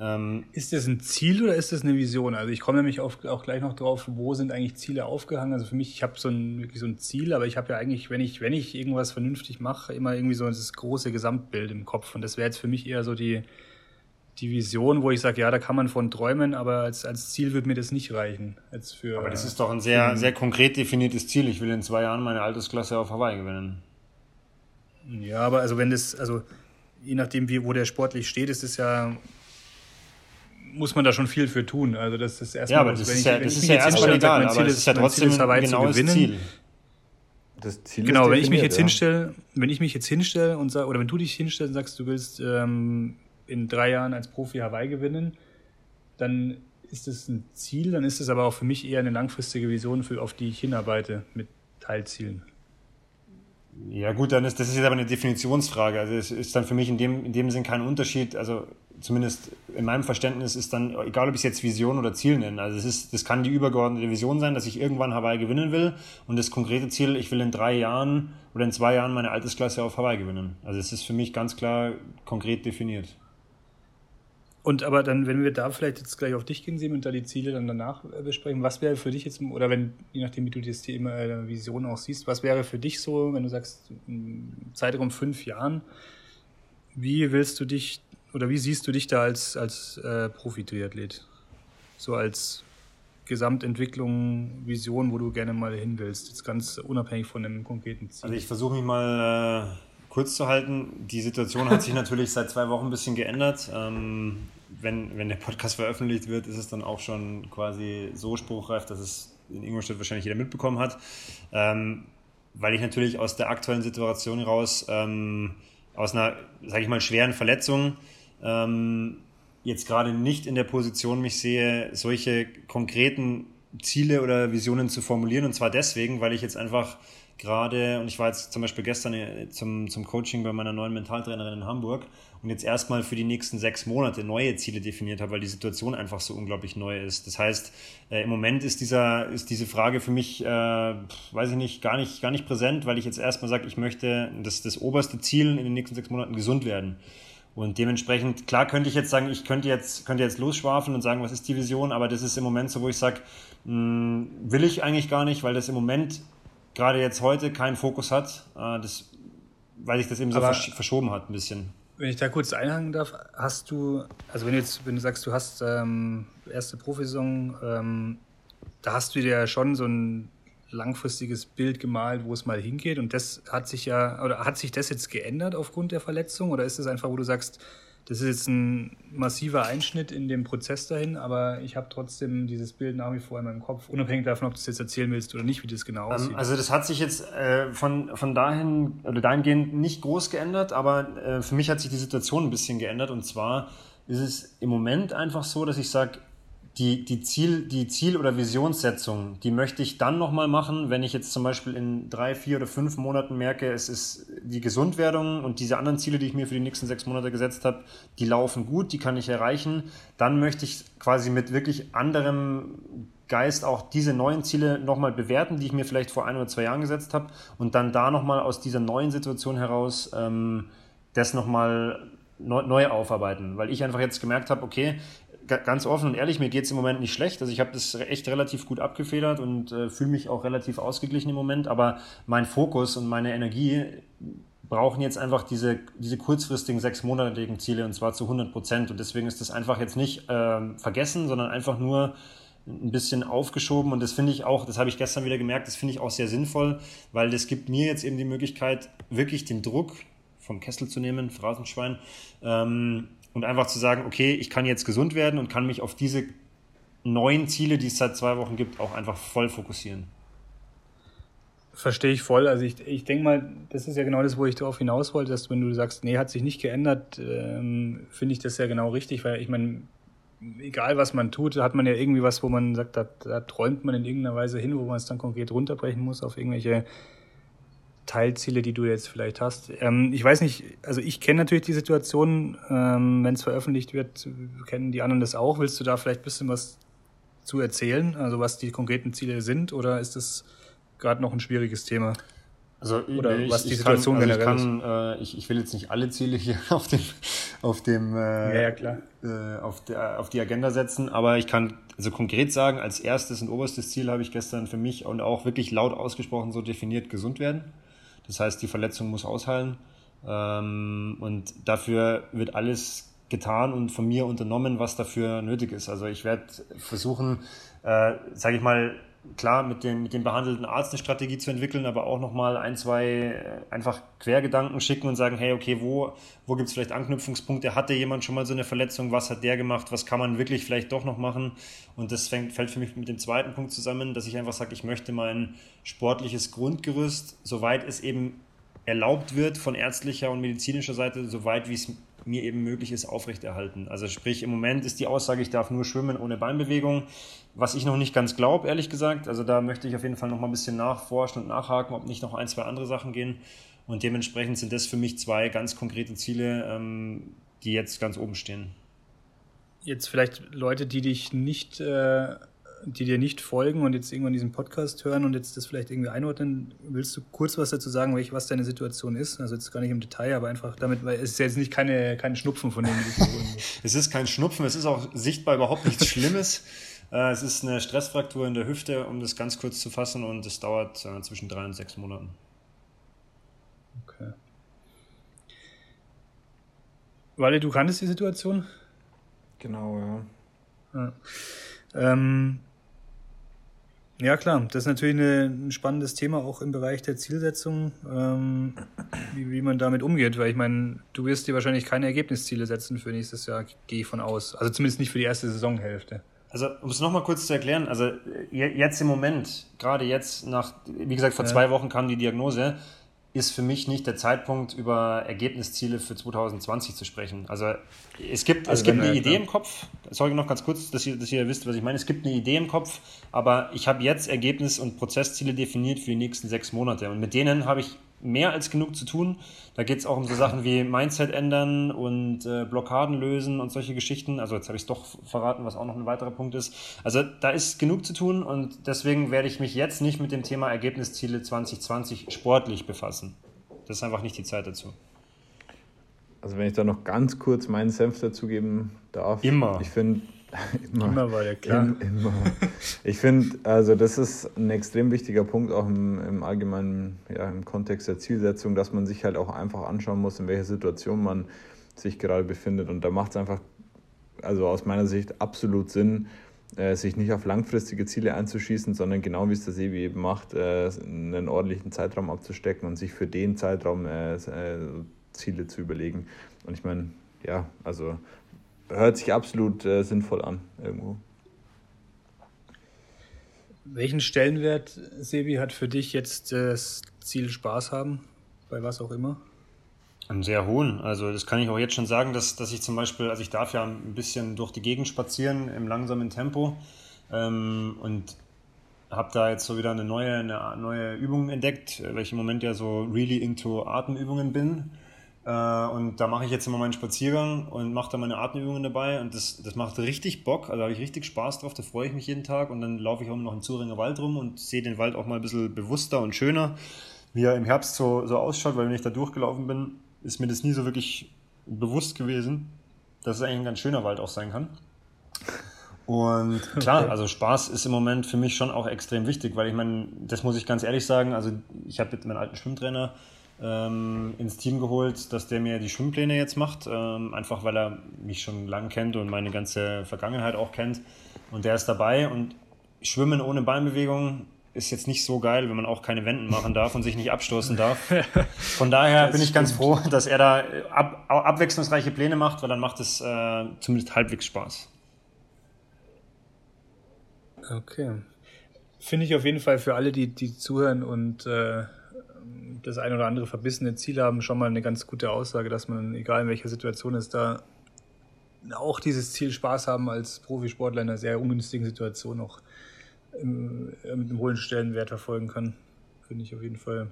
Ähm, ist das ein Ziel oder ist das eine Vision? Also ich komme nämlich auf, auch gleich noch drauf, wo sind eigentlich Ziele aufgehangen. Also für mich, ich habe so ein, wirklich so ein Ziel, aber ich habe ja eigentlich, wenn ich, wenn ich irgendwas vernünftig mache, immer irgendwie so das große Gesamtbild im Kopf. Und das wäre jetzt für mich eher so die, die Vision, wo ich sage, ja, da kann man von träumen, aber als, als Ziel wird mir das nicht reichen. Als für, aber das ist doch ein sehr, sehr konkret definiertes Ziel. Ich will in zwei Jahren meine Altersklasse auf Hawaii gewinnen. Ja, aber also wenn das, also je nachdem, wie, wo der sportlich steht, ist es ja muss man da schon viel für tun. Also das ist erstmal, ja, aber das ist ja, das ist ja erstmal egal, aber es ist ja trotzdem ist Hawaii genau zu Ziel. Das Ziel genau, wenn ich mich jetzt ja. hinstelle, wenn ich mich jetzt hinstelle und sag, oder wenn du dich hinstellst und sagst, du willst ähm, in drei Jahren als Profi Hawaii gewinnen, dann ist das ein Ziel, dann ist es aber auch für mich eher eine langfristige Vision, für, auf die ich hinarbeite mit Teilzielen. Ja gut, dann ist das ist jetzt aber eine Definitionsfrage. Also es ist dann für mich in dem, in dem Sinn kein Unterschied. Also zumindest in meinem Verständnis ist dann, egal ob ich es jetzt Vision oder Ziel nenne, also es ist, das kann die übergeordnete Vision sein, dass ich irgendwann Hawaii gewinnen will und das konkrete Ziel, ich will in drei Jahren oder in zwei Jahren meine Altersklasse auf Hawaii gewinnen. Also es ist für mich ganz klar konkret definiert. Und aber dann, wenn wir da vielleicht jetzt gleich auf dich gehen sehen und da die Ziele dann danach äh, besprechen, was wäre für dich jetzt, oder wenn, je nachdem, wie du das Thema äh, Vision auch siehst, was wäre für dich so, wenn du sagst, Zeitraum fünf Jahren, wie willst du dich oder wie siehst du dich da als, als äh, Profi-Triathlet? So als Gesamtentwicklung, Vision, wo du gerne mal hin willst, jetzt ganz unabhängig von dem konkreten Ziel. Also ich versuche mich mal äh, kurz zu halten. Die Situation hat sich natürlich seit zwei Wochen ein bisschen geändert. Ähm, wenn, wenn der Podcast veröffentlicht wird, ist es dann auch schon quasi so spruchreif, dass es in Ingolstadt wahrscheinlich jeder mitbekommen hat. Ähm, weil ich natürlich aus der aktuellen Situation heraus, ähm, aus einer, sage ich mal, schweren Verletzung, ähm, jetzt gerade nicht in der Position mich sehe, solche konkreten Ziele oder Visionen zu formulieren. Und zwar deswegen, weil ich jetzt einfach gerade, und ich war jetzt zum Beispiel gestern äh, zum, zum Coaching bei meiner neuen Mentaltrainerin in Hamburg und jetzt erstmal für die nächsten sechs Monate neue Ziele definiert habe, weil die Situation einfach so unglaublich neu ist. Das heißt, äh, im Moment ist, dieser, ist diese Frage für mich, äh, weiß ich nicht, gar nicht, gar nicht präsent, weil ich jetzt erstmal sage, ich möchte das, das oberste Ziel in den nächsten sechs Monaten gesund werden. Und dementsprechend, klar könnte ich jetzt sagen, ich könnte jetzt, könnte jetzt losschwafeln und sagen, was ist die Vision, aber das ist im Moment so, wo ich sage, hm, will ich eigentlich gar nicht, weil das im Moment gerade jetzt heute keinen Fokus hat, äh, das, weil sich das eben so versch verschoben hat ein bisschen. Wenn ich da kurz einhaken darf, hast du, also wenn du jetzt, wenn du sagst, du hast ähm, erste Profisaison, ähm, da hast du dir ja schon so ein langfristiges Bild gemalt, wo es mal hingeht. Und das hat sich ja, oder hat sich das jetzt geändert aufgrund der Verletzung? Oder ist es einfach, wo du sagst, das ist jetzt ein massiver Einschnitt in dem Prozess dahin, aber ich habe trotzdem dieses Bild nach wie vor in meinem Kopf, unabhängig davon, ob du es jetzt erzählen willst oder nicht, wie das genau ähm, aussieht. Also das hat sich jetzt äh, von, von dahin oder dahingehend nicht groß geändert, aber äh, für mich hat sich die Situation ein bisschen geändert und zwar ist es im Moment einfach so, dass ich sage, die, die, Ziel, die Ziel- oder Visionssetzung, die möchte ich dann nochmal machen, wenn ich jetzt zum Beispiel in drei, vier oder fünf Monaten merke, es ist die Gesundwerdung und diese anderen Ziele, die ich mir für die nächsten sechs Monate gesetzt habe, die laufen gut, die kann ich erreichen. Dann möchte ich quasi mit wirklich anderem Geist auch diese neuen Ziele nochmal bewerten, die ich mir vielleicht vor ein oder zwei Jahren gesetzt habe und dann da nochmal aus dieser neuen Situation heraus ähm, das nochmal neu, neu aufarbeiten, weil ich einfach jetzt gemerkt habe, okay, ganz offen und ehrlich, mir geht es im Moment nicht schlecht. Also ich habe das echt relativ gut abgefedert und äh, fühle mich auch relativ ausgeglichen im Moment. Aber mein Fokus und meine Energie brauchen jetzt einfach diese, diese kurzfristigen sechsmonatigen Ziele und zwar zu 100 Prozent. Und deswegen ist das einfach jetzt nicht äh, vergessen, sondern einfach nur ein bisschen aufgeschoben. Und das finde ich auch, das habe ich gestern wieder gemerkt, das finde ich auch sehr sinnvoll, weil das gibt mir jetzt eben die Möglichkeit, wirklich den Druck vom Kessel zu nehmen, Phrasenschwein, ähm, und einfach zu sagen, okay, ich kann jetzt gesund werden und kann mich auf diese neuen Ziele, die es seit zwei Wochen gibt, auch einfach voll fokussieren. Verstehe ich voll. Also ich, ich denke mal, das ist ja genau das, wo ich darauf hinaus wollte, dass wenn du sagst, nee, hat sich nicht geändert, ähm, finde ich das ja genau richtig, weil ich meine, egal was man tut, hat man ja irgendwie was, wo man sagt, da, da träumt man in irgendeiner Weise hin, wo man es dann konkret runterbrechen muss auf irgendwelche Teilziele, die du jetzt vielleicht hast. Ähm, ich weiß nicht, also ich kenne natürlich die Situation, ähm, wenn es veröffentlicht wird, kennen die anderen das auch. Willst du da vielleicht ein bisschen was zu erzählen, also was die konkreten Ziele sind, oder ist das gerade noch ein schwieriges Thema? Also Oder ich, was die Situation kann, also generell ich, kann, äh, ich, ich will jetzt nicht alle Ziele hier auf dem, auf dem äh, ja, ja, äh, auf, der, auf die Agenda setzen, aber ich kann also konkret sagen, als erstes und oberstes Ziel habe ich gestern für mich und auch wirklich laut ausgesprochen so definiert gesund werden. Das heißt, die Verletzung muss aushalten ähm, und dafür wird alles getan und von mir unternommen, was dafür nötig ist. Also ich werde versuchen, äh, sage ich mal, klar mit dem, mit dem behandelten Arzt eine Strategie zu entwickeln, aber auch nochmal ein, zwei äh, einfach Quergedanken schicken und sagen, hey, okay, wo, wo gibt es vielleicht Anknüpfungspunkte? Hatte jemand schon mal so eine Verletzung? Was hat der gemacht? Was kann man wirklich vielleicht doch noch machen? Und das fängt, fällt für mich mit dem zweiten Punkt zusammen, dass ich einfach sage, ich möchte mein sportliches Grundgerüst, soweit es eben erlaubt wird von ärztlicher und medizinischer Seite, soweit wie es mir eben möglich ist, aufrechterhalten. Also sprich, im Moment ist die Aussage, ich darf nur schwimmen ohne Beinbewegung, was ich noch nicht ganz glaube, ehrlich gesagt. Also da möchte ich auf jeden Fall noch mal ein bisschen nachforschen und nachhaken, ob nicht noch ein, zwei andere Sachen gehen. Und dementsprechend sind das für mich zwei ganz konkrete Ziele, ähm, die jetzt ganz oben stehen. Jetzt vielleicht Leute, die dich nicht äh, die dir nicht folgen und jetzt irgendwann diesen Podcast hören und jetzt das vielleicht irgendwie einordnen, willst du kurz was dazu sagen, welch, was deine Situation ist? Also jetzt gar nicht im Detail, aber einfach damit, weil es ist ja jetzt nicht keine, kein Schnupfen von dem du Es ist kein Schnupfen, es ist auch sichtbar überhaupt nichts Schlimmes. Äh, es ist eine Stressfraktur in der Hüfte, um das ganz kurz zu fassen, und es dauert äh, zwischen drei und sechs Monaten. Okay. Wale, du kanntest die Situation? Genau, ja. ja. Ähm, ja, klar, das ist natürlich eine, ein spannendes Thema auch im Bereich der Zielsetzung, ähm, wie, wie man damit umgeht, weil ich meine, du wirst dir wahrscheinlich keine Ergebnisziele setzen für nächstes Jahr, gehe ich von aus. Also zumindest nicht für die erste Saisonhälfte. Also, um es nochmal kurz zu erklären, also jetzt im Moment, gerade jetzt nach, wie gesagt, vor ja. zwei Wochen kam die Diagnose, ist für mich nicht der Zeitpunkt, über Ergebnisziele für 2020 zu sprechen. Also es gibt, also es gibt eine Idee im Kopf, sorry noch ganz kurz, dass ihr, dass ihr wisst, was ich meine. Es gibt eine Idee im Kopf, aber ich habe jetzt Ergebnis- und Prozessziele definiert für die nächsten sechs Monate. Und mit denen habe ich mehr als genug zu tun. Da geht es auch um so Sachen wie Mindset ändern und äh, Blockaden lösen und solche Geschichten. Also jetzt habe ich es doch verraten, was auch noch ein weiterer Punkt ist. Also da ist genug zu tun und deswegen werde ich mich jetzt nicht mit dem Thema Ergebnisziele 2020 sportlich befassen. Das ist einfach nicht die Zeit dazu. Also wenn ich da noch ganz kurz meinen Senf dazugeben darf. Immer. Ich finde, immer, immer war der klar. Im, immer. Ich finde, also das ist ein extrem wichtiger Punkt auch im, im allgemeinen, ja, im Kontext der Zielsetzung, dass man sich halt auch einfach anschauen muss, in welcher Situation man sich gerade befindet. Und da macht es einfach, also aus meiner Sicht, absolut Sinn, äh, sich nicht auf langfristige Ziele einzuschießen, sondern genau wie es der Sebi eben macht, äh, einen ordentlichen Zeitraum abzustecken und sich für den Zeitraum äh, äh Ziele zu überlegen. Und ich meine, ja, also hört sich absolut äh, sinnvoll an irgendwo. Welchen Stellenwert, Sebi, hat für dich jetzt das Ziel Spaß haben, bei was auch immer? Einen sehr hohen. Also das kann ich auch jetzt schon sagen, dass, dass ich zum Beispiel, also ich darf ja ein bisschen durch die Gegend spazieren im langsamen Tempo ähm, und habe da jetzt so wieder eine neue, eine neue Übung entdeckt, weil ich im Moment ja so really into Atemübungen bin. Äh, und da mache ich jetzt immer meinen Spaziergang und mache da meine Atemübungen dabei. Und das, das macht richtig Bock. Also da habe ich richtig Spaß drauf. Da freue ich mich jeden Tag. Und dann laufe ich auch noch im Zuringer Wald rum und sehe den Wald auch mal ein bisschen bewusster und schöner, wie er im Herbst so, so ausschaut. Weil wenn ich da durchgelaufen bin, ist mir das nie so wirklich bewusst gewesen, dass es eigentlich ein ganz schöner Wald auch sein kann. Und klar, also Spaß ist im Moment für mich schon auch extrem wichtig, weil ich meine, das muss ich ganz ehrlich sagen, also ich habe jetzt meinen alten Schwimmtrainer ähm, ins Team geholt, dass der mir die Schwimmpläne jetzt macht, ähm, einfach weil er mich schon lange kennt und meine ganze Vergangenheit auch kennt. Und der ist dabei und Schwimmen ohne Beinbewegung ist jetzt nicht so geil, wenn man auch keine Wenden machen darf und sich nicht abstoßen darf. Von daher bin ich ganz froh, dass er da ab, abwechslungsreiche Pläne macht, weil dann macht es äh, zumindest halbwegs Spaß. Okay. Finde ich auf jeden Fall für alle, die, die zuhören und äh, das ein oder andere verbissene Ziel haben, schon mal eine ganz gute Aussage, dass man, egal in welcher Situation ist, da auch dieses Ziel Spaß haben als Profisportler in einer sehr ungünstigen Situation auch äh, mit einem hohen Stellenwert verfolgen kann. Finde ich auf jeden Fall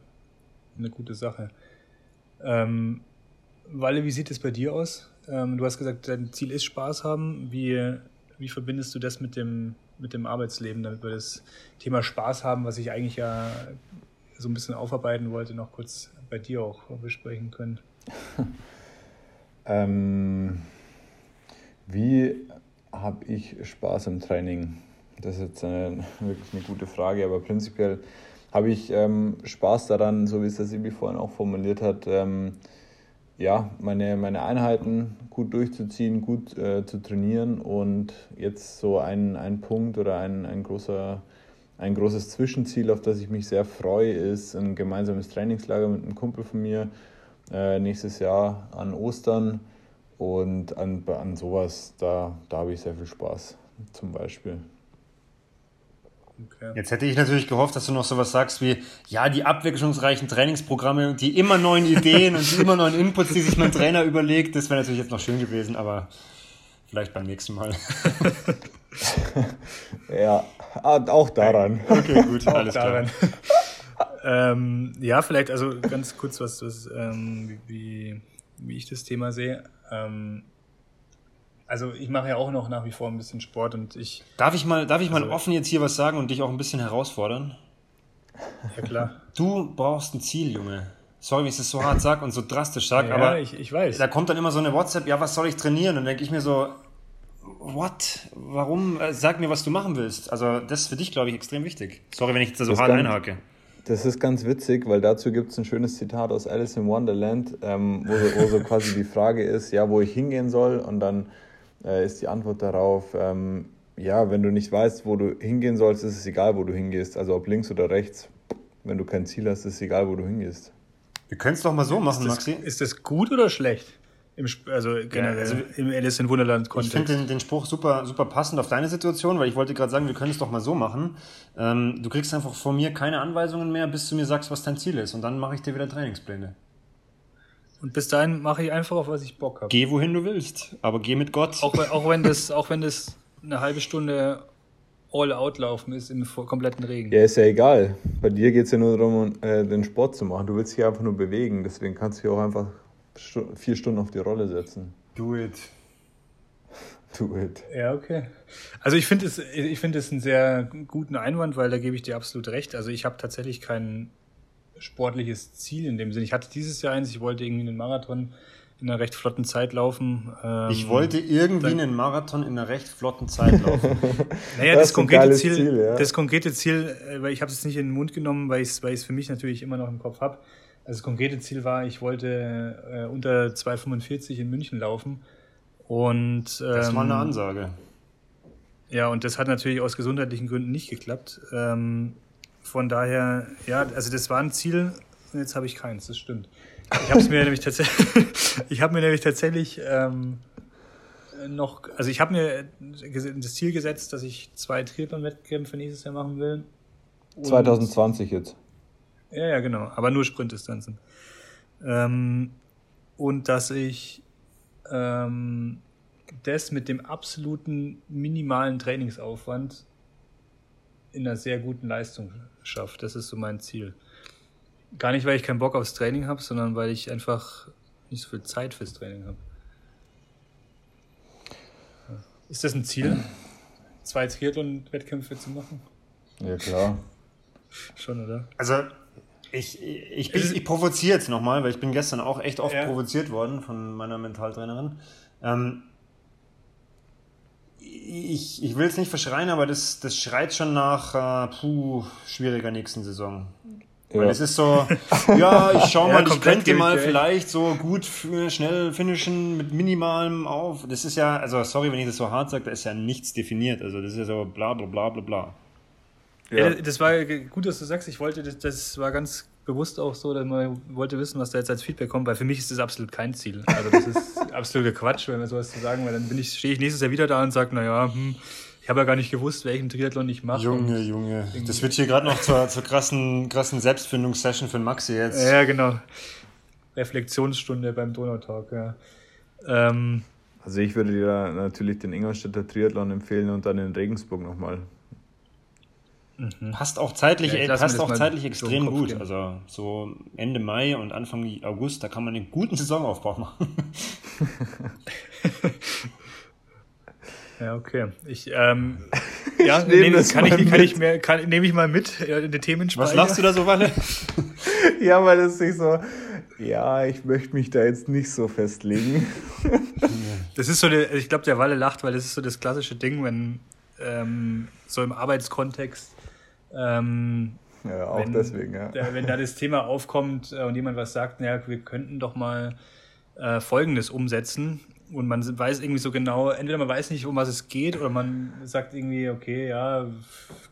eine gute Sache. Ähm, Walle, wie sieht es bei dir aus? Ähm, du hast gesagt, dein Ziel ist Spaß haben. Wie, wie verbindest du das mit dem, mit dem Arbeitsleben, damit wir das Thema Spaß haben, was ich eigentlich ja so ein bisschen aufarbeiten wollte, noch kurz bei dir auch besprechen können? ähm, wie habe ich Spaß im Training? Das ist jetzt eine, wirklich eine gute Frage, aber prinzipiell habe ich ähm, Spaß daran, so wie es der Sibi vorhin auch formuliert hat, ähm, ja, meine, meine Einheiten gut durchzuziehen, gut äh, zu trainieren und jetzt so ein, ein Punkt oder ein, ein, großer, ein großes Zwischenziel, auf das ich mich sehr freue, ist ein gemeinsames Trainingslager mit einem Kumpel von mir äh, nächstes Jahr an Ostern und an, an sowas, da, da habe ich sehr viel Spaß zum Beispiel. Okay. Jetzt hätte ich natürlich gehofft, dass du noch sowas sagst wie, ja, die abwechslungsreichen Trainingsprogramme, die immer neuen Ideen und die immer neuen Inputs, die sich mein Trainer überlegt, das wäre natürlich jetzt noch schön gewesen, aber vielleicht beim nächsten Mal. ja, auch daran. Okay, gut, alles klar. ähm, ja, vielleicht also ganz kurz was, was ähm, wie, wie ich das Thema sehe. Ähm, also ich mache ja auch noch nach wie vor ein bisschen Sport und ich. Darf ich mal, darf ich mal also, offen jetzt hier was sagen und dich auch ein bisschen herausfordern? Ja klar. Du brauchst ein Ziel, Junge. Sorry, wenn ich das so hart sage und so drastisch sage, ja, aber ich, ich weiß. da kommt dann immer so eine WhatsApp, ja, was soll ich trainieren? Und dann denke ich mir so, what? Warum? Äh, sag mir, was du machen willst. Also das ist für dich, glaube ich, extrem wichtig. Sorry, wenn ich jetzt da so das hart ganz, einhake. Das ist ganz witzig, weil dazu gibt es ein schönes Zitat aus Alice in Wonderland, ähm, wo, wo so quasi die Frage ist, ja, wo ich hingehen soll und dann äh, ist die Antwort darauf, ähm, ja, wenn du nicht weißt, wo du hingehen sollst, ist es egal, wo du hingehst. Also ob links oder rechts. Wenn du kein Ziel hast, ist es egal, wo du hingehst. Wir können es doch mal so machen, ist das, Maxi. Ist das gut oder schlecht? Im, also generell ja, also im Alice in Wunderland Kontext. Ich finde den, den, Spruch super, super passend auf deine Situation, weil ich wollte gerade sagen, wir können es doch mal so machen. Ähm, du kriegst einfach von mir keine Anweisungen mehr, bis du mir sagst, was dein Ziel ist. Und dann mache ich dir wieder Trainingspläne. Und bis dahin mache ich einfach auf was ich Bock habe. Geh wohin du willst, aber geh mit Gott. Auch, auch, wenn, das, auch wenn das eine halbe Stunde All-Out laufen ist im kompletten Regen. Ja, ist ja egal. Bei dir geht es ja nur darum, äh, den Sport zu machen. Du willst dich einfach nur bewegen. Deswegen kannst du dich auch einfach vier Stunden auf die Rolle setzen. Do it. Do it. Ja, okay. Also ich finde es, ich finde es einen sehr guten Einwand, weil da gebe ich dir absolut recht. Also ich habe tatsächlich keinen sportliches Ziel in dem Sinne. Ich hatte dieses Jahr eins, ich wollte irgendwie einen Marathon in einer recht flotten Zeit laufen. Ähm, ich wollte irgendwie einen Marathon in einer recht flotten Zeit laufen. naja, das, das konkrete Ziel, Ziel ja. das konkrete Ziel, äh, weil ich habe es nicht in den Mund genommen, weil ich es weil für mich natürlich immer noch im Kopf habe. Also das konkrete Ziel war, ich wollte äh, unter 2,45 in München laufen. Und, ähm, das war eine Ansage. Ja, und das hat natürlich aus gesundheitlichen Gründen nicht geklappt. Ähm, von daher, ja, also das war ein Ziel und jetzt habe ich keins, das stimmt. Ich habe mir nämlich tatsächlich, ich habe mir nämlich tatsächlich ähm, noch, also ich habe mir das Ziel gesetzt, dass ich zwei Triathlon-Wettkämpfe nächstes Jahr machen will. Und 2020 jetzt. Ja, ja, genau, aber nur Sprintdistanzen. Ähm, und dass ich ähm, das mit dem absoluten minimalen Trainingsaufwand in einer sehr guten Leistung schaffe. Das ist so mein Ziel. Gar nicht, weil ich keinen Bock aufs Training habe, sondern weil ich einfach nicht so viel Zeit fürs Training habe. Ist das ein Ziel, zwei Triathlon-Wettkämpfe zu machen? Ja, klar. Schon, oder? Also, ich, ich, ich, ich provoziere jetzt nochmal, weil ich bin gestern auch echt oft ja. provoziert worden von meiner Mentaltrainerin. Ähm, ich, ich will es nicht verschreien, aber das, das schreit schon nach äh, puh, schwieriger nächsten Saison. Ja. Weil es ist so, ja, ich schau mal, ja, ich könnte mal ich, vielleicht so gut schnell finishen mit minimalem auf. Das ist ja, also sorry, wenn ich das so hart sage, da ist ja nichts definiert. Also das ist ja so bla bla bla bla bla. Ja. das war gut, dass du sagst. Ich wollte, das, das war ganz bewusst auch so, dass man wollte wissen, was da jetzt als Feedback kommt, weil für mich ist das absolut kein Ziel. Also das ist absoluter Quatsch, wenn wir sowas zu sagen, weil dann bin ich, stehe ich nächstes Jahr wieder da und sage, naja, hm, ich habe ja gar nicht gewusst, welchen Triathlon ich mache. Junge, Junge. Das wird hier gerade noch zur, zur krassen, krassen Selbstfindungssession für Maxi jetzt. Ja, genau. Reflexionsstunde beim Donautalk, ja. Ähm, Also ich würde dir natürlich den Ingolstädter Triathlon empfehlen und dann in Regensburg nochmal. Mhm. Passt auch zeitlich, ja, passt auch zeitlich extrem so gut. Gehen. Also so Ende Mai und Anfang August, da kann man einen guten Saisonaufbau machen. ja, okay. Ich, ähm, ja, ich nehme kann, ich, kann ich mir, kann, nehme ich mal mit in den Themenspeicher. Was lachst du da so, Walle? ja, weil es sich so, ja, ich möchte mich da jetzt nicht so festlegen. das ist so, ich glaube, der Walle lacht, weil das ist so das klassische Ding, wenn ähm, so im Arbeitskontext ähm, ja, auch wenn, deswegen, ja. Da, wenn da das Thema aufkommt äh, und jemand was sagt, naja, wir könnten doch mal äh, Folgendes umsetzen und man weiß irgendwie so genau, entweder man weiß nicht, um was es geht, oder man sagt irgendwie, okay, ja,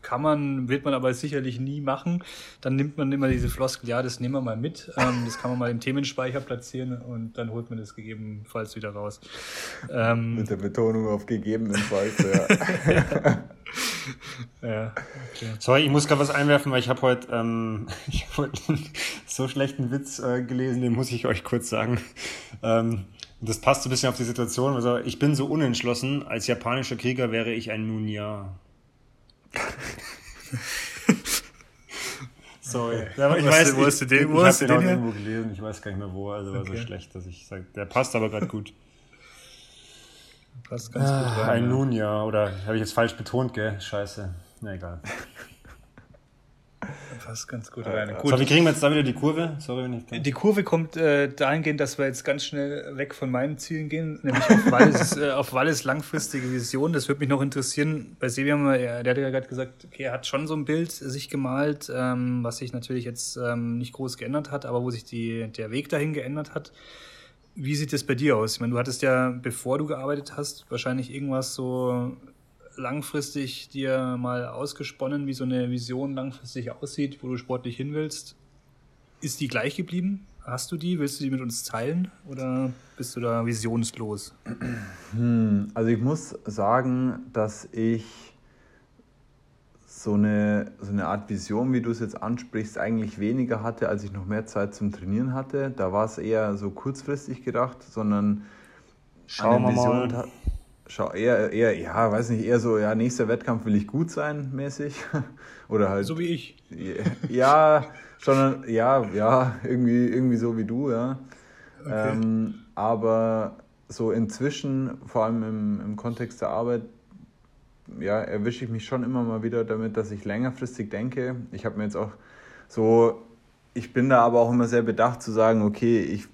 kann man, wird man aber sicherlich nie machen. Dann nimmt man immer diese Floskel, ja, das nehmen wir mal mit, ähm, das kann man mal im Themenspeicher platzieren und dann holt man das gegebenenfalls wieder raus. Ähm, Mit der Betonung auf gegebenenfalls, ja. ja, okay. Sorry, ich muss gerade was einwerfen, weil ich habe heute ähm, hab einen so schlechten Witz äh, gelesen, den muss ich euch kurz sagen. Ähm, das passt so ein bisschen auf die Situation. Also ich bin so unentschlossen. Als japanischer Krieger wäre ich ein Nunja. Sorry. Ja, ich was, weiß, wo hast du den, wo ich, du den, den irgendwo gelesen. Ich weiß gar nicht mehr wo. Also war okay. so schlecht, dass ich sage, der passt aber gerade gut. Passt ganz ah, gut rein. Ein ja. Nunja, oder habe ich jetzt falsch betont, gell? Scheiße. Na egal. Passt ganz gut rein. Gut. So, wie kriegen wir jetzt da wieder die Kurve? Sorry, wenn ich die Kurve kommt äh, dahingehend, dass wir jetzt ganz schnell weg von meinen Zielen gehen, nämlich auf Wallis, äh, auf Wallis langfristige Vision. Das würde mich noch interessieren. Bei Sebi haben wir, der hat ja gerade gesagt, okay, er hat schon so ein Bild sich gemalt, ähm, was sich natürlich jetzt ähm, nicht groß geändert hat, aber wo sich die, der Weg dahin geändert hat. Wie sieht das bei dir aus? Ich meine, du hattest ja, bevor du gearbeitet hast, wahrscheinlich irgendwas so langfristig dir mal ausgesponnen, wie so eine Vision langfristig aussieht, wo du sportlich hin willst. Ist die gleich geblieben? Hast du die? Willst du die mit uns teilen oder bist du da visionslos? Hm, also ich muss sagen, dass ich so eine, so eine Art Vision, wie du es jetzt ansprichst, eigentlich weniger hatte, als ich noch mehr Zeit zum Trainieren hatte. Da war es eher so kurzfristig gedacht, sondern Schauen wir mal. Schau, eher, eher, ja, weiß nicht, eher so, ja, nächster Wettkampf will ich gut sein, mäßig. Oder halt. So wie ich. Ja, schon, ja, ja, irgendwie, irgendwie so wie du, ja. Okay. Ähm, aber so inzwischen, vor allem im, im Kontext der Arbeit, ja, erwische ich mich schon immer mal wieder damit, dass ich längerfristig denke. Ich habe mir jetzt auch so, ich bin da aber auch immer sehr bedacht zu sagen, okay, ich,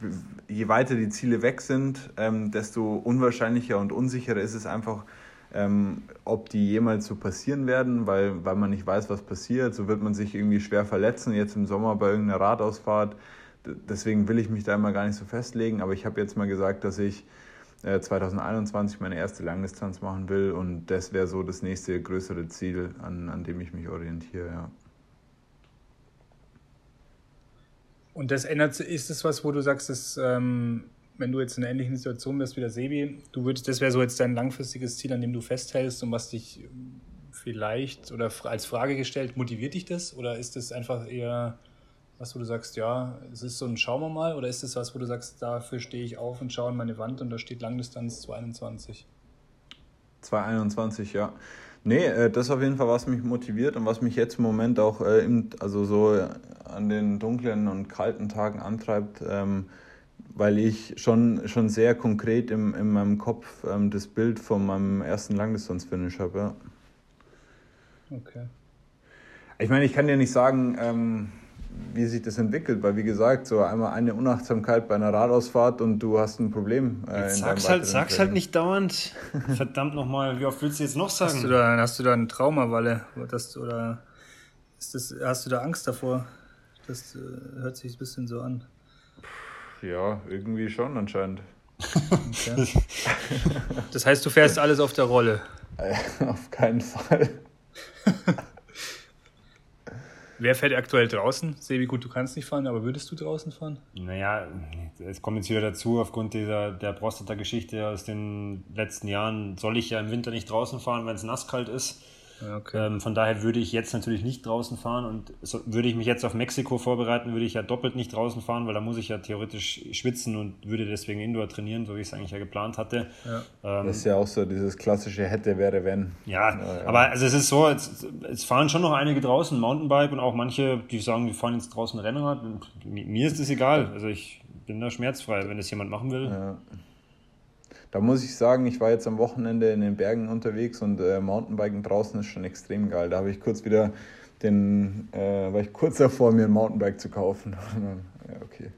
je weiter die Ziele weg sind, ähm, desto unwahrscheinlicher und unsicherer ist es einfach, ähm, ob die jemals so passieren werden, weil, weil man nicht weiß, was passiert. So wird man sich irgendwie schwer verletzen, jetzt im Sommer bei irgendeiner Radausfahrt. Deswegen will ich mich da immer gar nicht so festlegen, aber ich habe jetzt mal gesagt, dass ich 2021 äh, meine erste Langdistanz machen will und das wäre so das nächste größere Ziel, an, an dem ich mich orientiere, ja. Und das ändert ist es was, wo du sagst, dass, ähm, wenn du jetzt in einer ähnlichen Situation bist wie der Sebi, du würdest, das wäre so jetzt dein langfristiges Ziel, an dem du festhältst und was dich vielleicht oder als Frage gestellt, motiviert dich das? Oder ist das einfach eher was, wo du sagst, ja, es ist so ein Schauen wir mal, oder ist es was, wo du sagst, dafür stehe ich auf und schaue in meine Wand und da steht Langdistanz 221? 221, ja. Nee, äh, das ist auf jeden Fall, was mich motiviert und was mich jetzt im Moment auch äh, also so an den dunklen und kalten Tagen antreibt, ähm, weil ich schon, schon sehr konkret im, in meinem Kopf ähm, das Bild von meinem ersten Langdistanz-Finish habe. Ja. Okay. Ich meine, ich kann dir nicht sagen, ähm, wie sich das entwickelt, weil wie gesagt, so einmal eine Unachtsamkeit bei einer Radausfahrt und du hast ein Problem. Äh, sag's halt, sag's halt nicht dauernd. Verdammt nochmal, wie oft willst du jetzt noch sagen? Hast du da, hast du da ein Trauma, Walle? Das, oder ist das, hast du da Angst davor? Das äh, hört sich ein bisschen so an. Ja, irgendwie schon anscheinend. Okay. das heißt, du fährst alles auf der Rolle? auf keinen Fall. Wer fährt aktuell draußen? Sebi, gut, du kannst nicht fahren, aber würdest du draußen fahren? Naja, es kommt jetzt wieder dazu, aufgrund dieser, der Prostata-Geschichte aus den letzten Jahren soll ich ja im Winter nicht draußen fahren, wenn es nasskalt ist. Okay. Ähm, von daher würde ich jetzt natürlich nicht draußen fahren und so, würde ich mich jetzt auf Mexiko vorbereiten, würde ich ja doppelt nicht draußen fahren, weil da muss ich ja theoretisch schwitzen und würde deswegen Indoor trainieren, so wie ich es eigentlich ja geplant hatte. Ja. Ähm, das ist ja auch so dieses klassische hätte, wäre, wenn. Ja, ja, aber also es ist so, es, es, fahren schon noch einige draußen Mountainbike und auch manche, die sagen, die fahren jetzt draußen Rennrad. Mir ist das egal, also ich bin da schmerzfrei, wenn das jemand machen will. Ja. Da muss ich sagen, ich war jetzt am Wochenende in den Bergen unterwegs und äh, Mountainbiken draußen ist schon extrem geil. Da habe ich kurz wieder den, äh, war ich kurz davor, mir ein Mountainbike zu kaufen. ja, okay.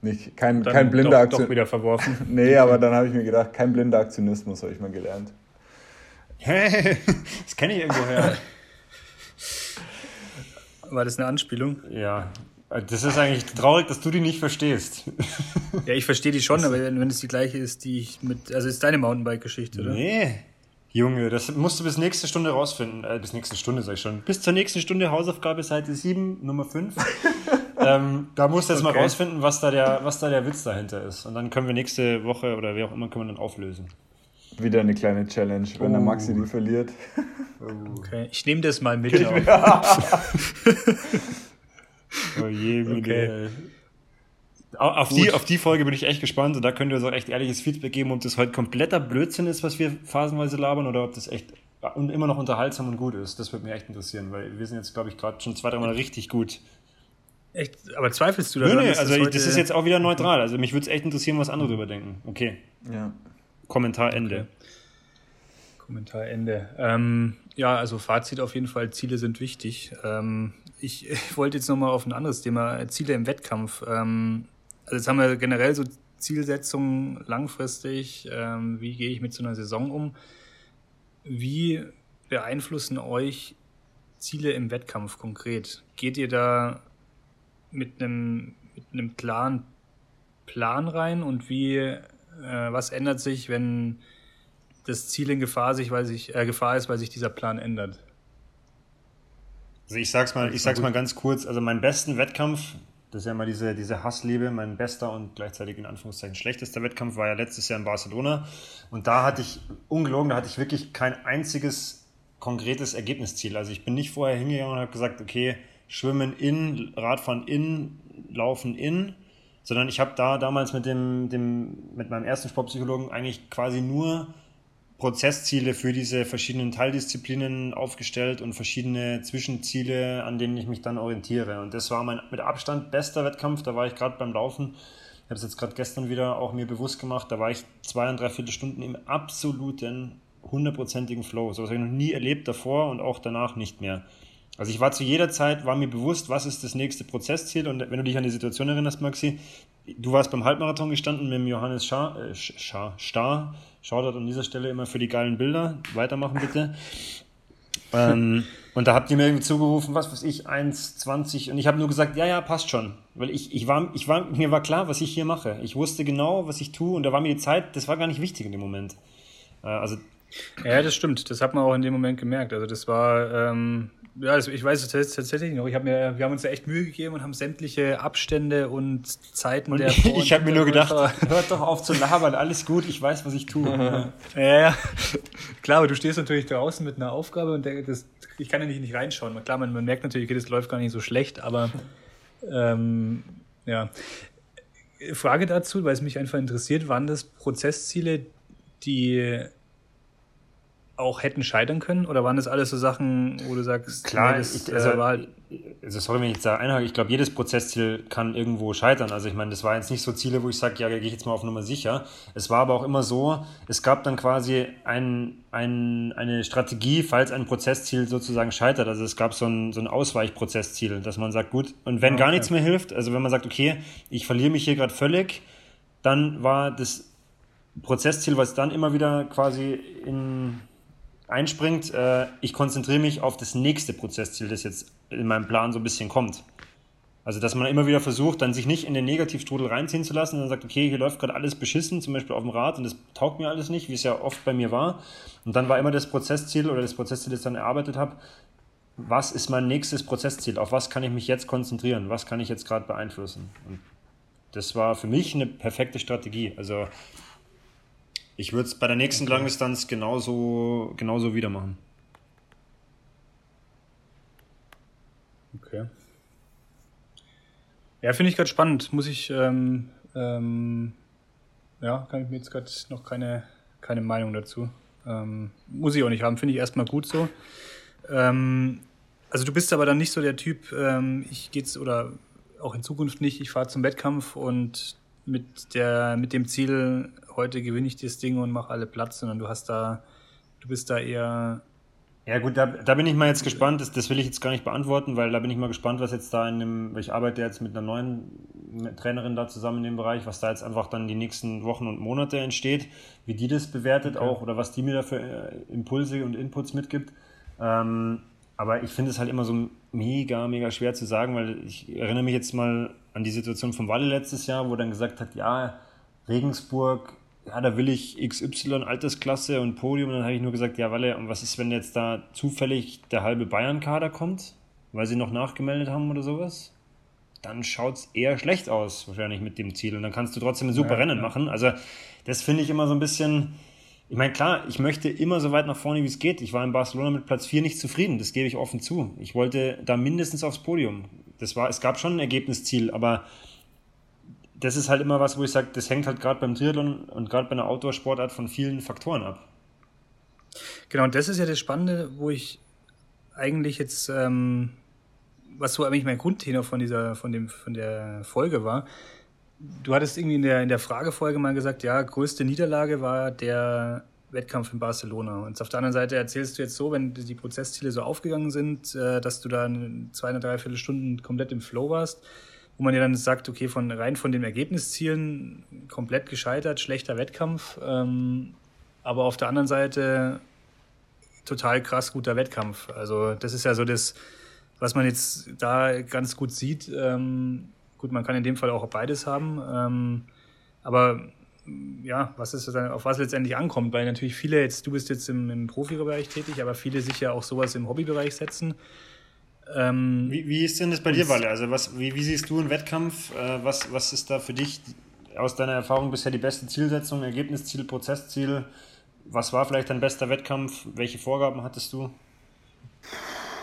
Nicht, kein, dann kein blinder doch, doch wieder verworfen. nee, aber dann habe ich mir gedacht, kein blinder Aktionismus habe ich mal gelernt. Hey, das kenne ich irgendwoher. War das eine Anspielung? Ja, das ist eigentlich traurig, dass du die nicht verstehst. Ja, ich verstehe die schon, aber wenn, es die gleiche ist, die ich mit. Also ist deine Mountainbike-Geschichte, oder? Nee. Junge, das musst du bis nächste Stunde rausfinden. Äh, bis nächste Stunde, sag ich schon. Bis zur nächsten Stunde Hausaufgabe Seite 7, Nummer 5. ähm, da musst du jetzt okay. mal rausfinden, was da, der, was da der Witz dahinter ist. Und dann können wir nächste Woche oder wie auch immer können wir dann auflösen. Wieder eine kleine Challenge, wenn oh. der Maxi die verliert. Okay, ich nehme das mal mit. Oh je, okay. Auf die, auf die Folge bin ich echt gespannt und da könnt ihr uns auch echt ehrliches Feedback geben, ob das heute kompletter Blödsinn ist, was wir phasenweise labern oder ob das echt immer noch unterhaltsam und gut ist. Das würde mich echt interessieren, weil wir sind jetzt, glaube ich, gerade schon zwei, dreimal richtig gut. Echt? Aber zweifelst du daran? Nee, nee, also das, das ist jetzt auch wieder neutral. Also mich würde es echt interessieren, was andere darüber denken. Okay. Ja. Kommentar Ende. Okay. Kommentar Ende. Ähm, ja, also Fazit auf jeden Fall, Ziele sind wichtig. Ähm, ich, wollte jetzt nochmal auf ein anderes Thema, Ziele im Wettkampf. Ähm, also jetzt haben wir generell so Zielsetzungen langfristig. Ähm, wie gehe ich mit so einer Saison um? Wie beeinflussen euch Ziele im Wettkampf konkret? Geht ihr da mit einem, mit einem klaren Plan rein und wie, äh, was ändert sich, wenn das Ziel in Gefahr, sich, weil sich, äh, Gefahr ist, weil sich dieser Plan ändert? Also ich sag's mal, ich sag's mal ganz kurz. Also meinen besten Wettkampf, das ist ja immer diese, diese Hassliebe, mein bester und gleichzeitig in Anführungszeichen schlechtester Wettkampf war ja letztes Jahr in Barcelona. Und da hatte ich, ungelogen, da hatte ich wirklich kein einziges konkretes Ergebnisziel. Also ich bin nicht vorher hingegangen und habe gesagt, okay, Schwimmen in, Radfahren in, Laufen in, sondern ich habe da damals mit dem, dem, mit meinem ersten Sportpsychologen eigentlich quasi nur Prozessziele für diese verschiedenen Teildisziplinen aufgestellt und verschiedene Zwischenziele, an denen ich mich dann orientiere. Und das war mein mit Abstand bester Wettkampf. Da war ich gerade beim Laufen. Ich habe es jetzt gerade gestern wieder auch mir bewusst gemacht. Da war ich zwei und dreiviertel Stunden im absoluten hundertprozentigen Flow. So was habe ich noch nie erlebt davor und auch danach nicht mehr. Also ich war zu jeder Zeit, war mir bewusst, was ist das nächste Prozessziel. Und wenn du dich an die Situation erinnerst, Maxi, du warst beim Halbmarathon gestanden mit dem Johannes Schaar, äh, Schaar, Star Shoutout an dieser Stelle immer für die geilen Bilder. Weitermachen bitte. ähm, und da habt ihr mir irgendwie zugerufen, was weiß ich, 1,20 und ich habe nur gesagt, ja, ja, passt schon. Weil ich, ich war, ich war, mir war klar, was ich hier mache. Ich wusste genau, was ich tue und da war mir die Zeit, das war gar nicht wichtig in dem Moment. Äh, also ja, das stimmt. Das hat man auch in dem Moment gemerkt. Also das war, ähm, ja, ich weiß es tatsächlich noch. Ich hab mir, wir haben uns da echt Mühe gegeben und haben sämtliche Abstände und Zeiten und der Ich, ich habe mir nur gedacht, hört doch auf zu labern, alles gut, ich weiß, was ich tue. ja, ja, klar, aber du stehst natürlich draußen mit einer Aufgabe und der, das, ich kann ja nicht, nicht reinschauen. Klar, man, man merkt natürlich, okay, das läuft gar nicht so schlecht, aber ähm, ja. Frage dazu, weil es mich einfach interessiert, waren das Prozessziele, die auch hätten scheitern können? Oder waren das alles so Sachen, wo du sagst, klar, nee, das, ich, also, äh, war halt also sorry, wenn ich jetzt da einhake, ich glaube, jedes Prozessziel kann irgendwo scheitern. Also ich meine, das war jetzt nicht so Ziele, wo ich sage, ja, gehe ich jetzt mal auf Nummer sicher. Es war aber auch immer so, es gab dann quasi ein, ein, eine Strategie, falls ein Prozessziel sozusagen scheitert. Also es gab so ein, so ein Ausweichprozessziel, dass man sagt, gut, und wenn okay. gar nichts mehr hilft, also wenn man sagt, okay, ich verliere mich hier gerade völlig, dann war das Prozessziel, was dann immer wieder quasi in einspringt, äh, ich konzentriere mich auf das nächste Prozessziel, das jetzt in meinem Plan so ein bisschen kommt. Also, dass man immer wieder versucht, dann sich nicht in den Negativstrudel reinziehen zu lassen und dann sagt, okay, hier läuft gerade alles beschissen, zum Beispiel auf dem Rad und das taugt mir alles nicht, wie es ja oft bei mir war. Und dann war immer das Prozessziel oder das Prozessziel, das ich dann erarbeitet habe, was ist mein nächstes Prozessziel? Auf was kann ich mich jetzt konzentrieren? Was kann ich jetzt gerade beeinflussen? Und das war für mich eine perfekte Strategie. Also ich würde es bei der nächsten okay. Langdistanz genauso, genauso wieder machen. Okay. Ja, finde ich gerade spannend. Muss ich, ähm, ähm, ja, kann ich mir jetzt gerade noch keine, keine Meinung dazu. Ähm, muss ich auch nicht haben, finde ich erstmal gut so. Ähm, also du bist aber dann nicht so der Typ, ähm, ich gehe jetzt oder auch in Zukunft nicht, ich fahre zum Wettkampf und mit der mit dem Ziel, heute gewinne ich das Ding und mache alle Platz, sondern du hast da, du bist da eher ja gut, da, da bin ich mal jetzt gespannt, das, das will ich jetzt gar nicht beantworten, weil da bin ich mal gespannt, was jetzt da in dem, ich arbeite jetzt mit einer neuen Trainerin da zusammen in dem Bereich, was da jetzt einfach dann die nächsten Wochen und Monate entsteht, wie die das bewertet okay. auch oder was die mir da für äh, Impulse und Inputs mitgibt. Ähm, aber ich finde es halt immer so mega, mega schwer zu sagen, weil ich erinnere mich jetzt mal an die Situation von Walle letztes Jahr, wo er dann gesagt hat, ja, Regensburg ja, da will ich XY Altersklasse und Podium. Und dann habe ich nur gesagt, ja, Walle, und was ist, wenn jetzt da zufällig der halbe Bayern-Kader kommt, weil sie noch nachgemeldet haben oder sowas? Dann schaut es eher schlecht aus, wahrscheinlich mit dem Ziel. Und dann kannst du trotzdem ein super ja, Rennen ja. machen. Also, das finde ich immer so ein bisschen. Ich meine, klar, ich möchte immer so weit nach vorne, wie es geht. Ich war in Barcelona mit Platz 4 nicht zufrieden, das gebe ich offen zu. Ich wollte da mindestens aufs Podium. Das war, es gab schon ein Ergebnisziel, aber das ist halt immer was, wo ich sage, das hängt halt gerade beim Triathlon und gerade bei einer Outdoor-Sportart von vielen Faktoren ab. Genau, und das ist ja das Spannende, wo ich eigentlich jetzt, ähm, was so eigentlich mein Grundtenor von dieser, von dem, von der Folge war. Du hattest irgendwie in der, in der Fragefolge mal gesagt, ja, größte Niederlage war der Wettkampf in Barcelona. Und auf der anderen Seite erzählst du jetzt so, wenn die Prozessziele so aufgegangen sind, äh, dass du da zwei, drei Viertelstunden komplett im Flow warst wo man ja dann sagt, okay, von rein von den Ergebniszielen komplett gescheitert, schlechter Wettkampf, ähm, aber auf der anderen Seite total krass guter Wettkampf. Also das ist ja so das, was man jetzt da ganz gut sieht. Ähm, gut, man kann in dem Fall auch beides haben, ähm, aber ja, was ist dann, auf was letztendlich ankommt, weil natürlich viele jetzt, du bist jetzt im, im Profibereich tätig, aber viele sich ja auch sowas im Hobbybereich setzen ähm, wie, wie ist denn das bei dir, Walle? Also was, wie, wie siehst du einen Wettkampf? Äh, was, was ist da für dich aus deiner Erfahrung bisher die beste Zielsetzung, Ergebnisziel, Prozessziel? Was war vielleicht dein bester Wettkampf? Welche Vorgaben hattest du?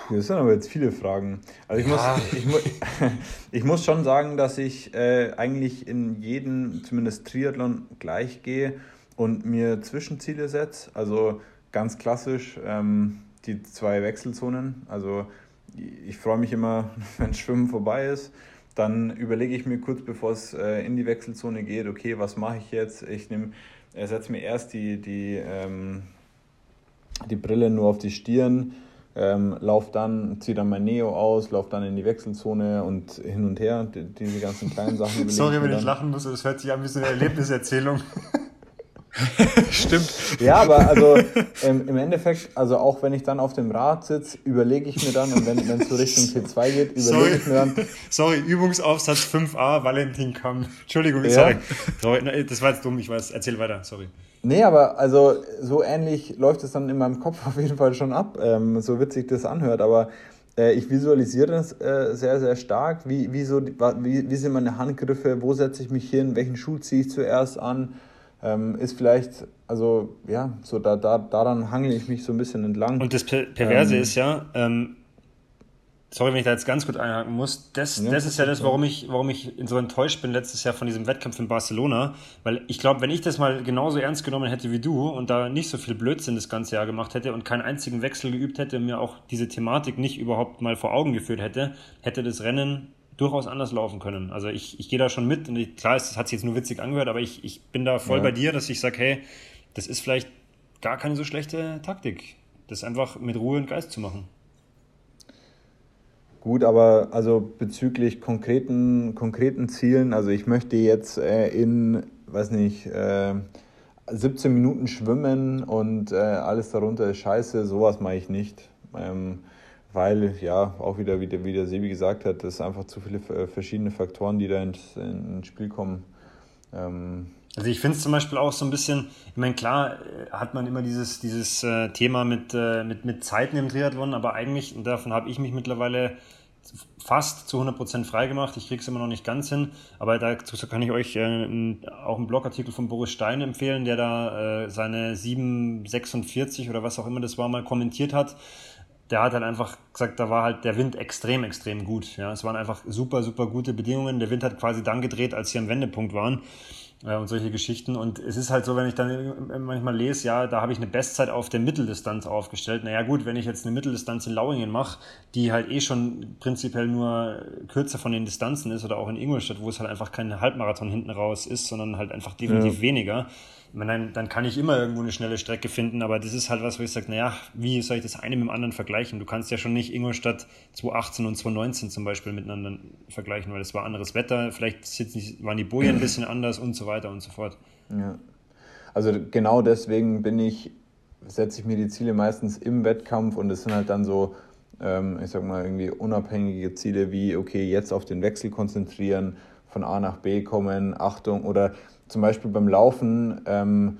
Das sind aber jetzt viele Fragen. Also ich, ja. muss, ich, mu ich muss schon sagen, dass ich äh, eigentlich in jedem, zumindest Triathlon, gleich gehe und mir Zwischenziele setze. Also ganz klassisch ähm, die zwei Wechselzonen. Also ich freue mich immer, wenn Schwimmen vorbei ist. Dann überlege ich mir kurz, bevor es äh, in die Wechselzone geht, okay, was mache ich jetzt? Ich nehme, äh, setze mir erst die, die, ähm, die Brille nur auf die Stirn, ähm, lauf dann, ziehe dann mein Neo aus, lauf dann in die Wechselzone und hin und her, die, diese ganzen kleinen Sachen. Sorry, wenn ich lachen muss, es hört sich an wie so eine Erlebniserzählung. Stimmt. Ja, aber also ähm, im Endeffekt, also auch wenn ich dann auf dem Rad sitze, überlege ich mir dann, und wenn es so Richtung P2 geht, überlege ich mir dann. Sorry, Übungsaufsatz 5a, Valentin kam. Entschuldigung, ja. sorry. sorry. Das war jetzt dumm, ich weiß. Erzähl weiter, sorry. Nee, aber also so ähnlich läuft es dann in meinem Kopf auf jeden Fall schon ab, ähm, so witzig das anhört, aber äh, ich visualisiere das äh, sehr, sehr stark. Wie, wie, so, wie, wie sind meine Handgriffe? Wo setze ich mich hin? Welchen Schuh ziehe ich zuerst an? Ähm, ist vielleicht, also ja, so da, da, daran hangel ich mich so ein bisschen entlang. Und das per Perverse ähm, ist ja, ähm, sorry, wenn ich da jetzt ganz gut einhaken muss, das, ja, das ist ja das, warum ich, warum ich so enttäuscht bin letztes Jahr von diesem Wettkampf in Barcelona, weil ich glaube, wenn ich das mal genauso ernst genommen hätte wie du und da nicht so viel Blödsinn das ganze Jahr gemacht hätte und keinen einzigen Wechsel geübt hätte und mir auch diese Thematik nicht überhaupt mal vor Augen geführt hätte, hätte das Rennen durchaus anders laufen können. Also ich, ich gehe da schon mit und ich, klar, es hat sich jetzt nur witzig angehört, aber ich, ich bin da voll ja. bei dir, dass ich sage, hey, das ist vielleicht gar keine so schlechte Taktik, das einfach mit Ruhe und Geist zu machen. Gut, aber also bezüglich konkreten, konkreten Zielen, also ich möchte jetzt äh, in, weiß nicht, äh, 17 Minuten schwimmen und äh, alles darunter ist scheiße, sowas mache ich nicht. Ähm, weil ja auch wieder, wie der, wie der Sebi gesagt hat, es einfach zu viele äh, verschiedene Faktoren, die da ins, ins Spiel kommen. Ähm also ich finde es zum Beispiel auch so ein bisschen, ich meine, klar äh, hat man immer dieses, dieses äh, Thema mit, mit, mit Zeiten im Triathlon, aber eigentlich, und davon habe ich mich mittlerweile fast zu 100% frei gemacht. Ich kriege es immer noch nicht ganz hin, aber dazu kann ich euch auch einen Blogartikel von Boris Stein empfehlen, der da seine 746 oder was auch immer das war mal kommentiert hat der hat halt einfach gesagt, da war halt der Wind extrem, extrem gut. Ja, es waren einfach super, super gute Bedingungen. Der Wind hat quasi dann gedreht, als sie am Wendepunkt waren äh, und solche Geschichten. Und es ist halt so, wenn ich dann manchmal lese, ja, da habe ich eine Bestzeit auf der Mitteldistanz aufgestellt. Naja gut, wenn ich jetzt eine Mitteldistanz in Lauingen mache, die halt eh schon prinzipiell nur kürzer von den Distanzen ist oder auch in Ingolstadt, wo es halt einfach kein Halbmarathon hinten raus ist, sondern halt einfach definitiv ja. weniger meine, dann, dann kann ich immer irgendwo eine schnelle Strecke finden, aber das ist halt was, wo ich sage, naja, wie soll ich das eine mit dem anderen vergleichen? Du kannst ja schon nicht Ingolstadt 2018 und 2019 zum Beispiel miteinander vergleichen, weil es war anderes Wetter, vielleicht nicht, waren die Bojen ein bisschen anders und so weiter und so fort. Ja. Also genau deswegen bin ich, setze ich mir die Ziele meistens im Wettkampf und es sind halt dann so, ähm, ich sag mal, irgendwie unabhängige Ziele wie, okay, jetzt auf den Wechsel konzentrieren, von A nach B kommen, Achtung, oder zum Beispiel beim Laufen ähm,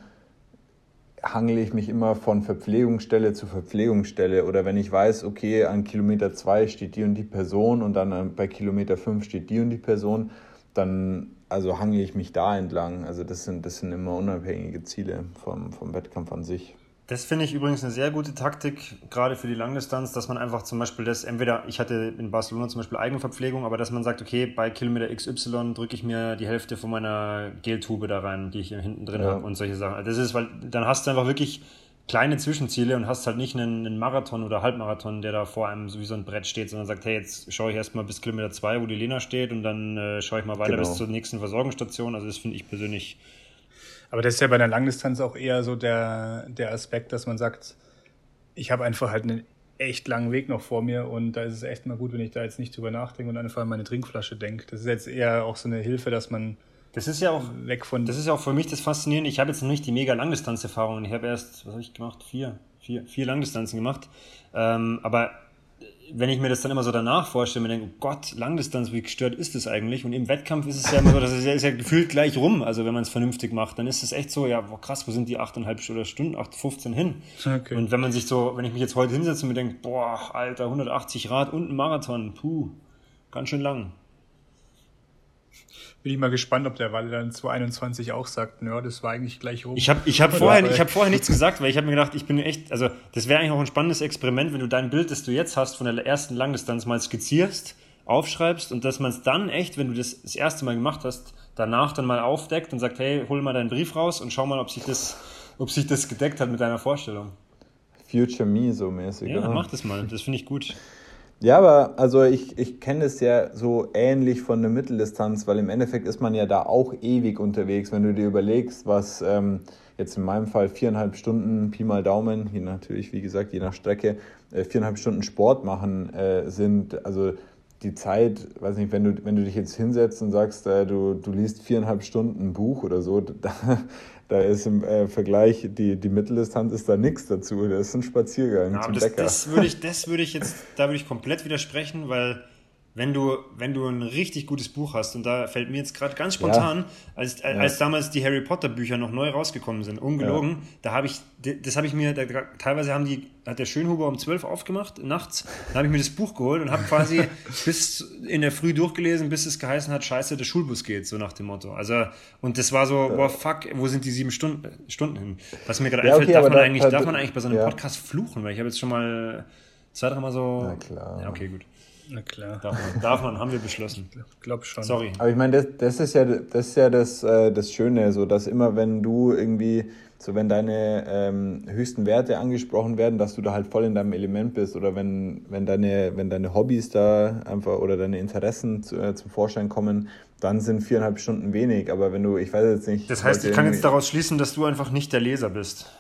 hangele ich mich immer von Verpflegungsstelle zu Verpflegungsstelle. Oder wenn ich weiß, okay, an Kilometer 2 steht die und die Person und dann äh, bei Kilometer 5 steht die und die Person, dann also hangele ich mich da entlang. Also das sind, das sind immer unabhängige Ziele vom, vom Wettkampf an sich. Das finde ich übrigens eine sehr gute Taktik, gerade für die Langdistanz, dass man einfach zum Beispiel das, entweder, ich hatte in Barcelona zum Beispiel Eigenverpflegung, aber dass man sagt, okay, bei Kilometer XY drücke ich mir die Hälfte von meiner Geltube da rein, die ich hinten drin ja. habe und solche Sachen. Das ist, weil dann hast du einfach wirklich kleine Zwischenziele und hast halt nicht einen, einen, Marathon oder Halbmarathon, der da vor einem so wie so ein Brett steht, sondern sagt, hey, jetzt schaue ich erstmal bis Kilometer 2, wo die Lena steht und dann äh, schaue ich mal weiter genau. bis zur nächsten Versorgungsstation. Also das finde ich persönlich aber das ist ja bei einer Langdistanz auch eher so der, der Aspekt, dass man sagt, ich habe einfach halt einen echt langen Weg noch vor mir und da ist es echt mal gut, wenn ich da jetzt nicht drüber nachdenke und einfach an meine Trinkflasche denke. Das ist jetzt eher auch so eine Hilfe, dass man das ist ja auch weg von. Das ist ja auch für mich das Faszinierende. Ich habe jetzt noch nicht die mega Langdistanzerfahrung. Ich habe erst, was habe ich gemacht? Vier, vier, vier Langdistanzen gemacht. Ähm, aber wenn ich mir das dann immer so danach vorstelle, mir denke, oh Gott, Langdistanz, wie gestört ist das eigentlich? Und im Wettkampf ist es ja immer so, das ist ja, ist ja gefühlt gleich rum. Also wenn man es vernünftig macht, dann ist es echt so, ja, boah, krass, wo sind die 8,5 Stunden, 8, 15 hin? Okay. Und wenn man sich so, wenn ich mich jetzt heute hinsetze und mir denke, boah, Alter, 180 Rad und ein Marathon, puh, ganz schön lang bin ich mal gespannt, ob der Walle dann 2021 auch sagt, nö, das war eigentlich gleich rum. Ich habe ich hab vorher, ich hab vorher nichts gesagt, weil ich habe mir gedacht, ich bin echt, also das wäre eigentlich auch ein spannendes Experiment, wenn du dein Bild, das du jetzt hast, von der ersten Langdistanz mal skizzierst, aufschreibst und dass man es dann echt, wenn du das das erste Mal gemacht hast, danach dann mal aufdeckt und sagt, hey, hol mal deinen Brief raus und schau mal, ob sich das, ob sich das gedeckt hat mit deiner Vorstellung. Future Me so mäßig. Ja, oder? mach das mal, das finde ich gut. Ja, aber also ich, ich kenne es ja so ähnlich von der Mitteldistanz, weil im Endeffekt ist man ja da auch ewig unterwegs, wenn du dir überlegst, was ähm, jetzt in meinem Fall viereinhalb Stunden Pi mal Daumen, hier natürlich, wie gesagt, je nach Strecke, äh, viereinhalb Stunden Sport machen äh, sind. Also die Zeit, weiß nicht, wenn du, wenn du dich jetzt hinsetzt und sagst, äh, du, du liest viereinhalb Stunden ein Buch oder so, da, da ist im äh, Vergleich, die, die Mitteldistanz ist da nichts dazu. Das ist ein Spaziergang ja, zum das, Bäcker. Das würde ich, das würde ich jetzt, da würde ich komplett widersprechen, weil wenn du, wenn du ein richtig gutes Buch hast, und da fällt mir jetzt gerade ganz spontan, ja. als, als, als damals die Harry Potter Bücher noch neu rausgekommen sind, ungelogen, ja. da habe ich, das habe ich mir, da, teilweise haben die, hat der Schönhuber um 12 aufgemacht, nachts, da habe ich mir das Buch geholt und habe quasi bis in der Früh durchgelesen, bis es geheißen hat, scheiße, der Schulbus geht, so nach dem Motto. Also, und das war so, boah, fuck, wo sind die sieben Stunden, Stunden hin? Was mir gerade ja, einfällt, okay, darf, man eigentlich, darf man eigentlich bei so einem Podcast fluchen, weil ich habe jetzt schon mal zwei, dreimal so. Na klar. Ja, okay, gut. Na klar. Darf man, darf man haben wir beschlossen. Ich glaube schon. Sorry. Aber ich meine, das, das ist ja, das, ist ja das, äh, das Schöne, so dass immer, wenn du irgendwie, so wenn deine ähm, höchsten Werte angesprochen werden, dass du da halt voll in deinem Element bist oder wenn, wenn, deine, wenn deine Hobbys da einfach oder deine Interessen zu, äh, zum Vorschein kommen, dann sind viereinhalb Stunden wenig. Aber wenn du, ich weiß jetzt nicht. Das heißt, ich kann jetzt daraus schließen, dass du einfach nicht der Leser bist.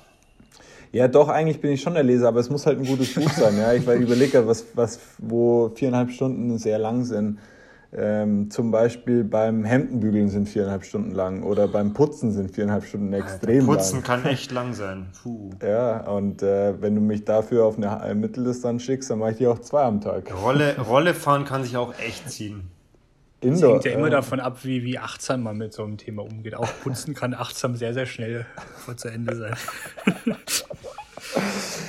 Ja, doch, eigentlich bin ich schon der Leser, aber es muss halt ein gutes Buch sein. Ja? Ich überlege, was, was, wo viereinhalb Stunden sehr lang sind. Ähm, zum Beispiel beim Hemdenbügeln sind viereinhalb Stunden lang oder beim Putzen sind viereinhalb Stunden extrem Putzen lang. Putzen kann echt lang sein. Puh. Ja, und äh, wenn du mich dafür auf eine Mitteldistanz schickst, dann mache ich die auch zwei am Tag. Rolle, Rolle fahren kann sich auch echt ziehen. Indoor, das hängt ja immer äh, davon ab, wie, wie achtsam man mit so einem Thema umgeht. Auch Putzen kann achtsam sehr, sehr schnell vor zu Ende sein.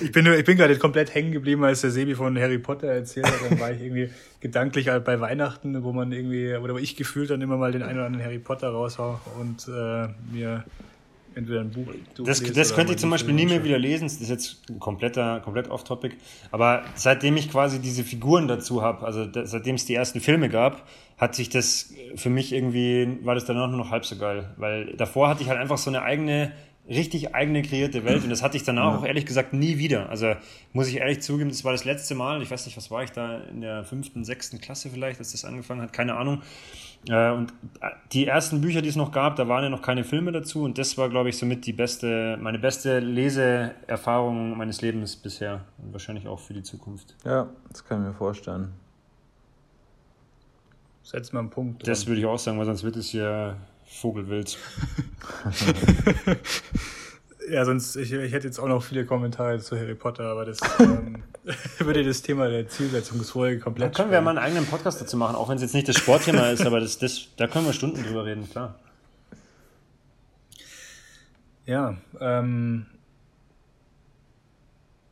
Ich bin, ich bin gerade komplett hängen geblieben, als der Sebi von Harry Potter erzählt hat. Dann war ich irgendwie gedanklich halt bei Weihnachten, wo man irgendwie, oder wo ich gefühlt dann immer mal den einen oder anderen Harry Potter raushau und äh, mir entweder ein Buch. Das, das könnte ich zum Beispiel nie mehr wieder lesen. Das ist jetzt ein kompletter, komplett off-topic. Aber seitdem ich quasi diese Figuren dazu habe, also da, seitdem es die ersten Filme gab, hat sich das für mich irgendwie, war das danach nur noch halb so geil. Weil davor hatte ich halt einfach so eine eigene richtig eigene kreierte Welt und das hatte ich danach ja. auch ehrlich gesagt nie wieder. Also muss ich ehrlich zugeben, das war das letzte Mal, ich weiß nicht, was war ich da in der fünften, sechsten Klasse vielleicht, als das angefangen hat, keine Ahnung. Äh, und die ersten Bücher, die es noch gab, da waren ja noch keine Filme dazu und das war, glaube ich, somit die beste, meine beste Leseerfahrung meines Lebens bisher und wahrscheinlich auch für die Zukunft. Ja, das kann ich mir vorstellen. Setz mal einen Punkt. Das würde ich auch sagen, weil sonst wird es ja Vogelwild. ja, sonst, ich, ich hätte jetzt auch noch viele Kommentare zu Harry Potter, aber das ähm, würde das Thema der Zielsetzungsfolge komplett. Da können wir ja mal einen eigenen Podcast dazu machen, auch wenn es jetzt nicht das Sportthema ist, aber das, das, da können wir Stunden drüber reden, klar. Ja, ähm,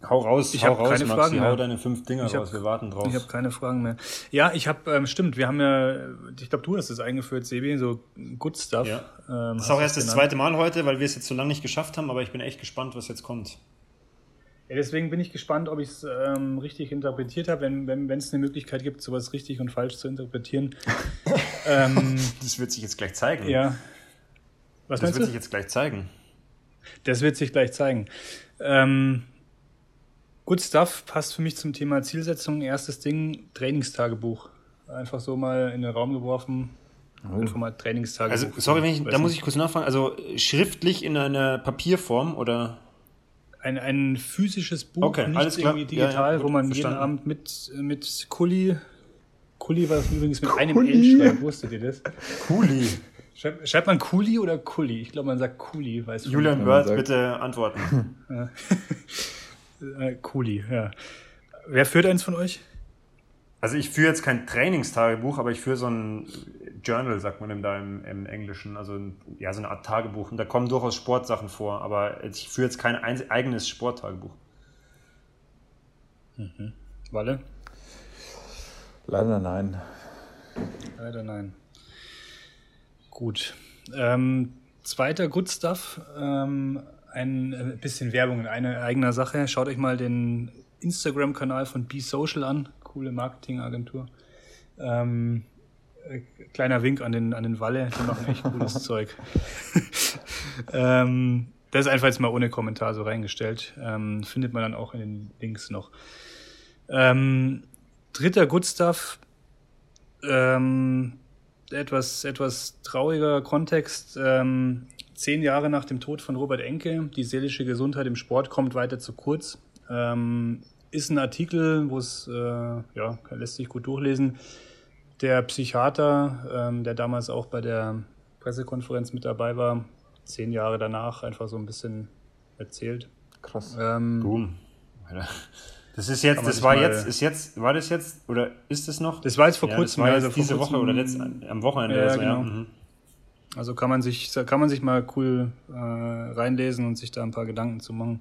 Hau raus, ich hau raus, keine Maxi, Fragen mehr. hau deine fünf Dinger ich raus, wir warten drauf. Ich habe keine Fragen mehr. Ja, ich habe, ähm, stimmt, wir haben ja, ich glaube, du hast es eingeführt, Sebi, so Good Stuff. Ja. Ähm, das ist auch erst das zweite Mal heute, weil wir es jetzt so lange nicht geschafft haben, aber ich bin echt gespannt, was jetzt kommt. Ja, deswegen bin ich gespannt, ob ich es ähm, richtig interpretiert habe, wenn es wenn, eine Möglichkeit gibt, sowas richtig und falsch zu interpretieren. ähm, das wird sich jetzt gleich zeigen. Ja. Was das wird du? sich jetzt gleich zeigen. Das wird sich gleich zeigen. Ähm, Good Stuff passt für mich zum Thema Zielsetzung. Erstes Ding, Trainingstagebuch. Einfach so mal in den Raum geworfen. Oh. Einfach mal Trainingstagebuch. Also, sorry, wenn ich, da muss ich kurz nachfragen. Also, schriftlich in einer Papierform oder? Ein, ein physisches Buch, okay, nicht alles klar. irgendwie digital, ja, ja, gut, wo man verstanden. jeden Abend mit, mit Kuli, Kuli war übrigens mit Kuli. einem L schreibt, wusstet ihr das? Kuli. Schreibt, schreibt man Kuli oder Kuli? Ich glaube, man sagt Kuli. Weiß Julian Wörth, bitte antworten. Äh, Cooli, ja. Wer führt eins von euch? Also ich führe jetzt kein Trainingstagebuch, aber ich führe so ein Journal, sagt man da im, im Englischen, also ein, ja, so eine Art Tagebuch. Und da kommen durchaus Sportsachen vor, aber ich führe jetzt kein eigenes Sporttagebuch. Mhm. Walle? Leider nein. Leider nein. Gut. Ähm, zweiter Good Stuff. Ähm, ein äh, bisschen Werbung in einer eigener Sache. Schaut euch mal den Instagram-Kanal von Be Social an. Coole Marketingagentur. Ähm, äh, kleiner Wink an den, an den Walle, die machen echt cooles Zeug. ähm, das ist einfach jetzt mal ohne Kommentar so reingestellt. Ähm, findet man dann auch in den Links noch. Ähm, dritter Good Stuff. Ähm, etwas, etwas trauriger Kontext. Ähm, zehn Jahre nach dem Tod von Robert Enke, die seelische Gesundheit im Sport kommt weiter zu kurz. Ähm, ist ein Artikel, wo es, äh, ja, lässt sich gut durchlesen. Der Psychiater, ähm, der damals auch bei der Pressekonferenz mit dabei war, zehn Jahre danach einfach so ein bisschen erzählt. Krass. Ähm, Boom. Das ist jetzt, das war jetzt, ist jetzt, war das jetzt oder ist es noch? Das war jetzt vor ja, kurzem, also diese Woche oder letzt, am Wochenende. Ja, oder so, genau. ja. Mhm. Also kann man sich, kann man sich mal cool äh, reinlesen und sich da ein paar Gedanken zu machen.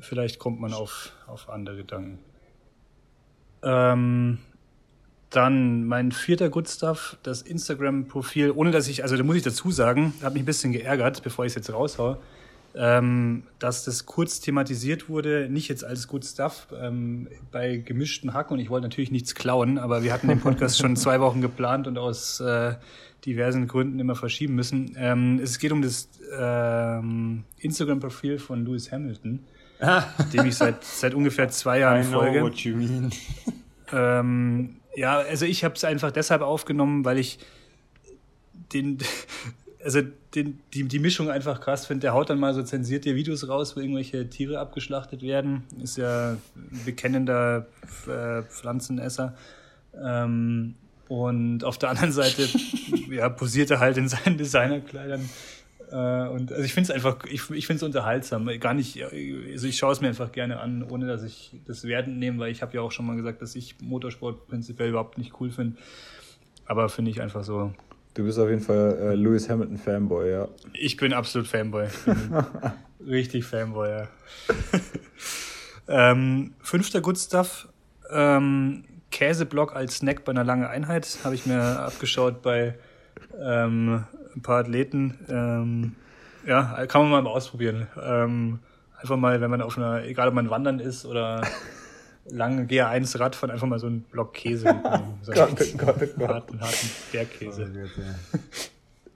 Vielleicht kommt man auf, auf andere Gedanken. Ähm, dann mein vierter Good Stuff, das Instagram-Profil, ohne dass ich, also da muss ich dazu sagen, habe mich ein bisschen geärgert, bevor ich es jetzt raushaue, ähm, dass das kurz thematisiert wurde, nicht jetzt als Good Stuff ähm, bei gemischten Hack und ich wollte natürlich nichts klauen, aber wir hatten den Podcast schon zwei Wochen geplant und aus äh, diversen Gründen immer verschieben müssen. Ähm, es geht um das ähm, Instagram-Profil von Lewis Hamilton, ah. dem ich seit, seit ungefähr zwei Jahren I folge. Know what you mean. ähm, ja, also ich habe es einfach deshalb aufgenommen, weil ich den, also den, die, die Mischung einfach krass finde. Der haut dann mal so zensierte Videos raus, wo irgendwelche Tiere abgeschlachtet werden. Ist ja ein bekennender äh, Pflanzenesser. Ähm, und auf der anderen Seite ja, posiert er halt in seinen Designerkleidern. Äh, und also ich finde es einfach, ich, ich finde es unterhaltsam. Gar nicht, also ich schaue es mir einfach gerne an, ohne dass ich das wertend nehme, weil ich habe ja auch schon mal gesagt, dass ich Motorsport prinzipiell überhaupt nicht cool finde. Aber finde ich einfach so. Du bist auf jeden Fall äh, Lewis Hamilton Fanboy, ja. Ich bin absolut Fanboy. Bin richtig Fanboy, ja. ähm, fünfter Good Stuff. Ähm, Käseblock als Snack bei einer langen Einheit. Habe ich mir abgeschaut bei ähm, ein paar Athleten. Ähm, Ja, kann man mal ausprobieren. Ähm, einfach mal, wenn man auf einer, egal ob man wandern ist oder lange GA1 Radfahren, einfach mal so einen Block Käse. So Gott, oh Gott, oh Gott. harten, harten Bergkäse.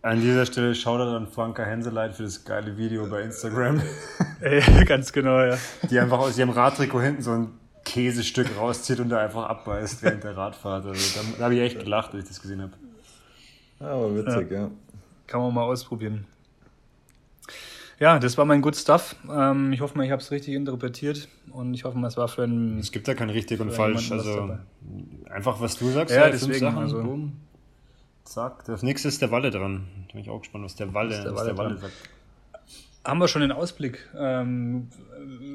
An dieser Stelle Shoutout an Franka Henseleit für das geile Video bei Instagram, Äh, Ganz genau, ja. die einfach aus ihrem Radtrikot hinten so ein Käsestück rauszieht und da einfach abbeißt während der Radfahrt. Also, da da habe ich echt gelacht, als ich das gesehen habe. Ja, aber witzig, ja. Kann man mal ausprobieren. Ja, das war mein Good Stuff. Ähm, ich hoffe mal, ich habe es richtig interpretiert und ich hoffe mal, es war für einen. Es gibt da kein richtig und falsch. Also einfach was du sagst. Ja, fünf deswegen, Sachen, also- boom. Zack. Das nächste ist der Walle dran. Da bin ich auch gespannt, was der Walle, Ist der was der Walle Walle sagt. Haben wir schon den Ausblick? Ähm,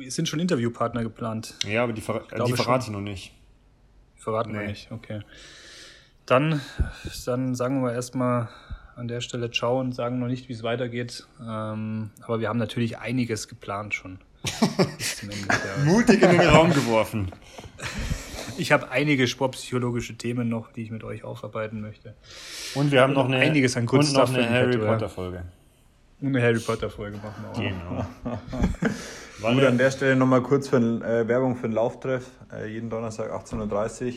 es sind schon Interviewpartner geplant. Ja, aber die, ver die verrate ich noch nicht. Verraten wir Nee. nicht, okay. Dann, dann sagen wir erstmal an der Stelle Ciao und sagen noch nicht, wie es weitergeht. Ähm, aber wir haben natürlich einiges geplant schon. Mutig in den Raum geworfen. Ich habe einige sportpsychologische Themen noch, die ich mit euch aufarbeiten möchte. Und wir haben noch eine, Einiges an und noch eine in Harry. Potter Folge. Und eine Harry Potter Folge machen wir auch. Genau. Gut, an der Stelle nochmal kurz für, äh, Werbung für den Lauftreff. Äh, jeden Donnerstag 18.30 Uhr.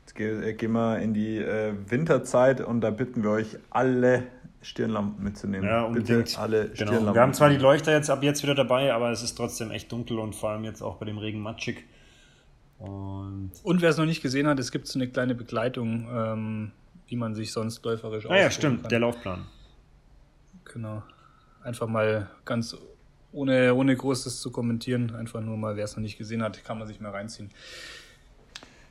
Jetzt ge äh, gehen wir in die äh, Winterzeit und da bitten wir euch alle Stirnlampen mitzunehmen. ja, unbedingt. Bitte alle genau. Stirnlampen. Wir haben zwar die Leuchter jetzt ab jetzt wieder dabei, aber es ist trotzdem echt dunkel und vor allem jetzt auch bei dem Regen matschig. Und Und wer es noch nicht gesehen hat, es gibt so eine kleine Begleitung, ähm, wie man sich sonst läuferisch ah ja, stimmt, kann. der Laufplan. Genau. Einfach mal ganz ohne, ohne Großes zu kommentieren, einfach nur mal, wer es noch nicht gesehen hat, kann man sich mal reinziehen.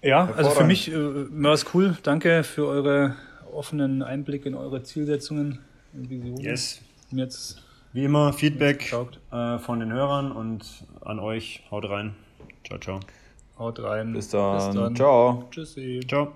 Ja, also für mich äh, war es cool. Danke für eure offenen Einblicke in eure Zielsetzungen und Visionen. Yes. Mir jetzt Wie immer, Feedback äh, von den Hörern und an euch. Haut rein. Ciao, ciao. haut rein. Bis dann. Ciao. Tschüssi. Ciao.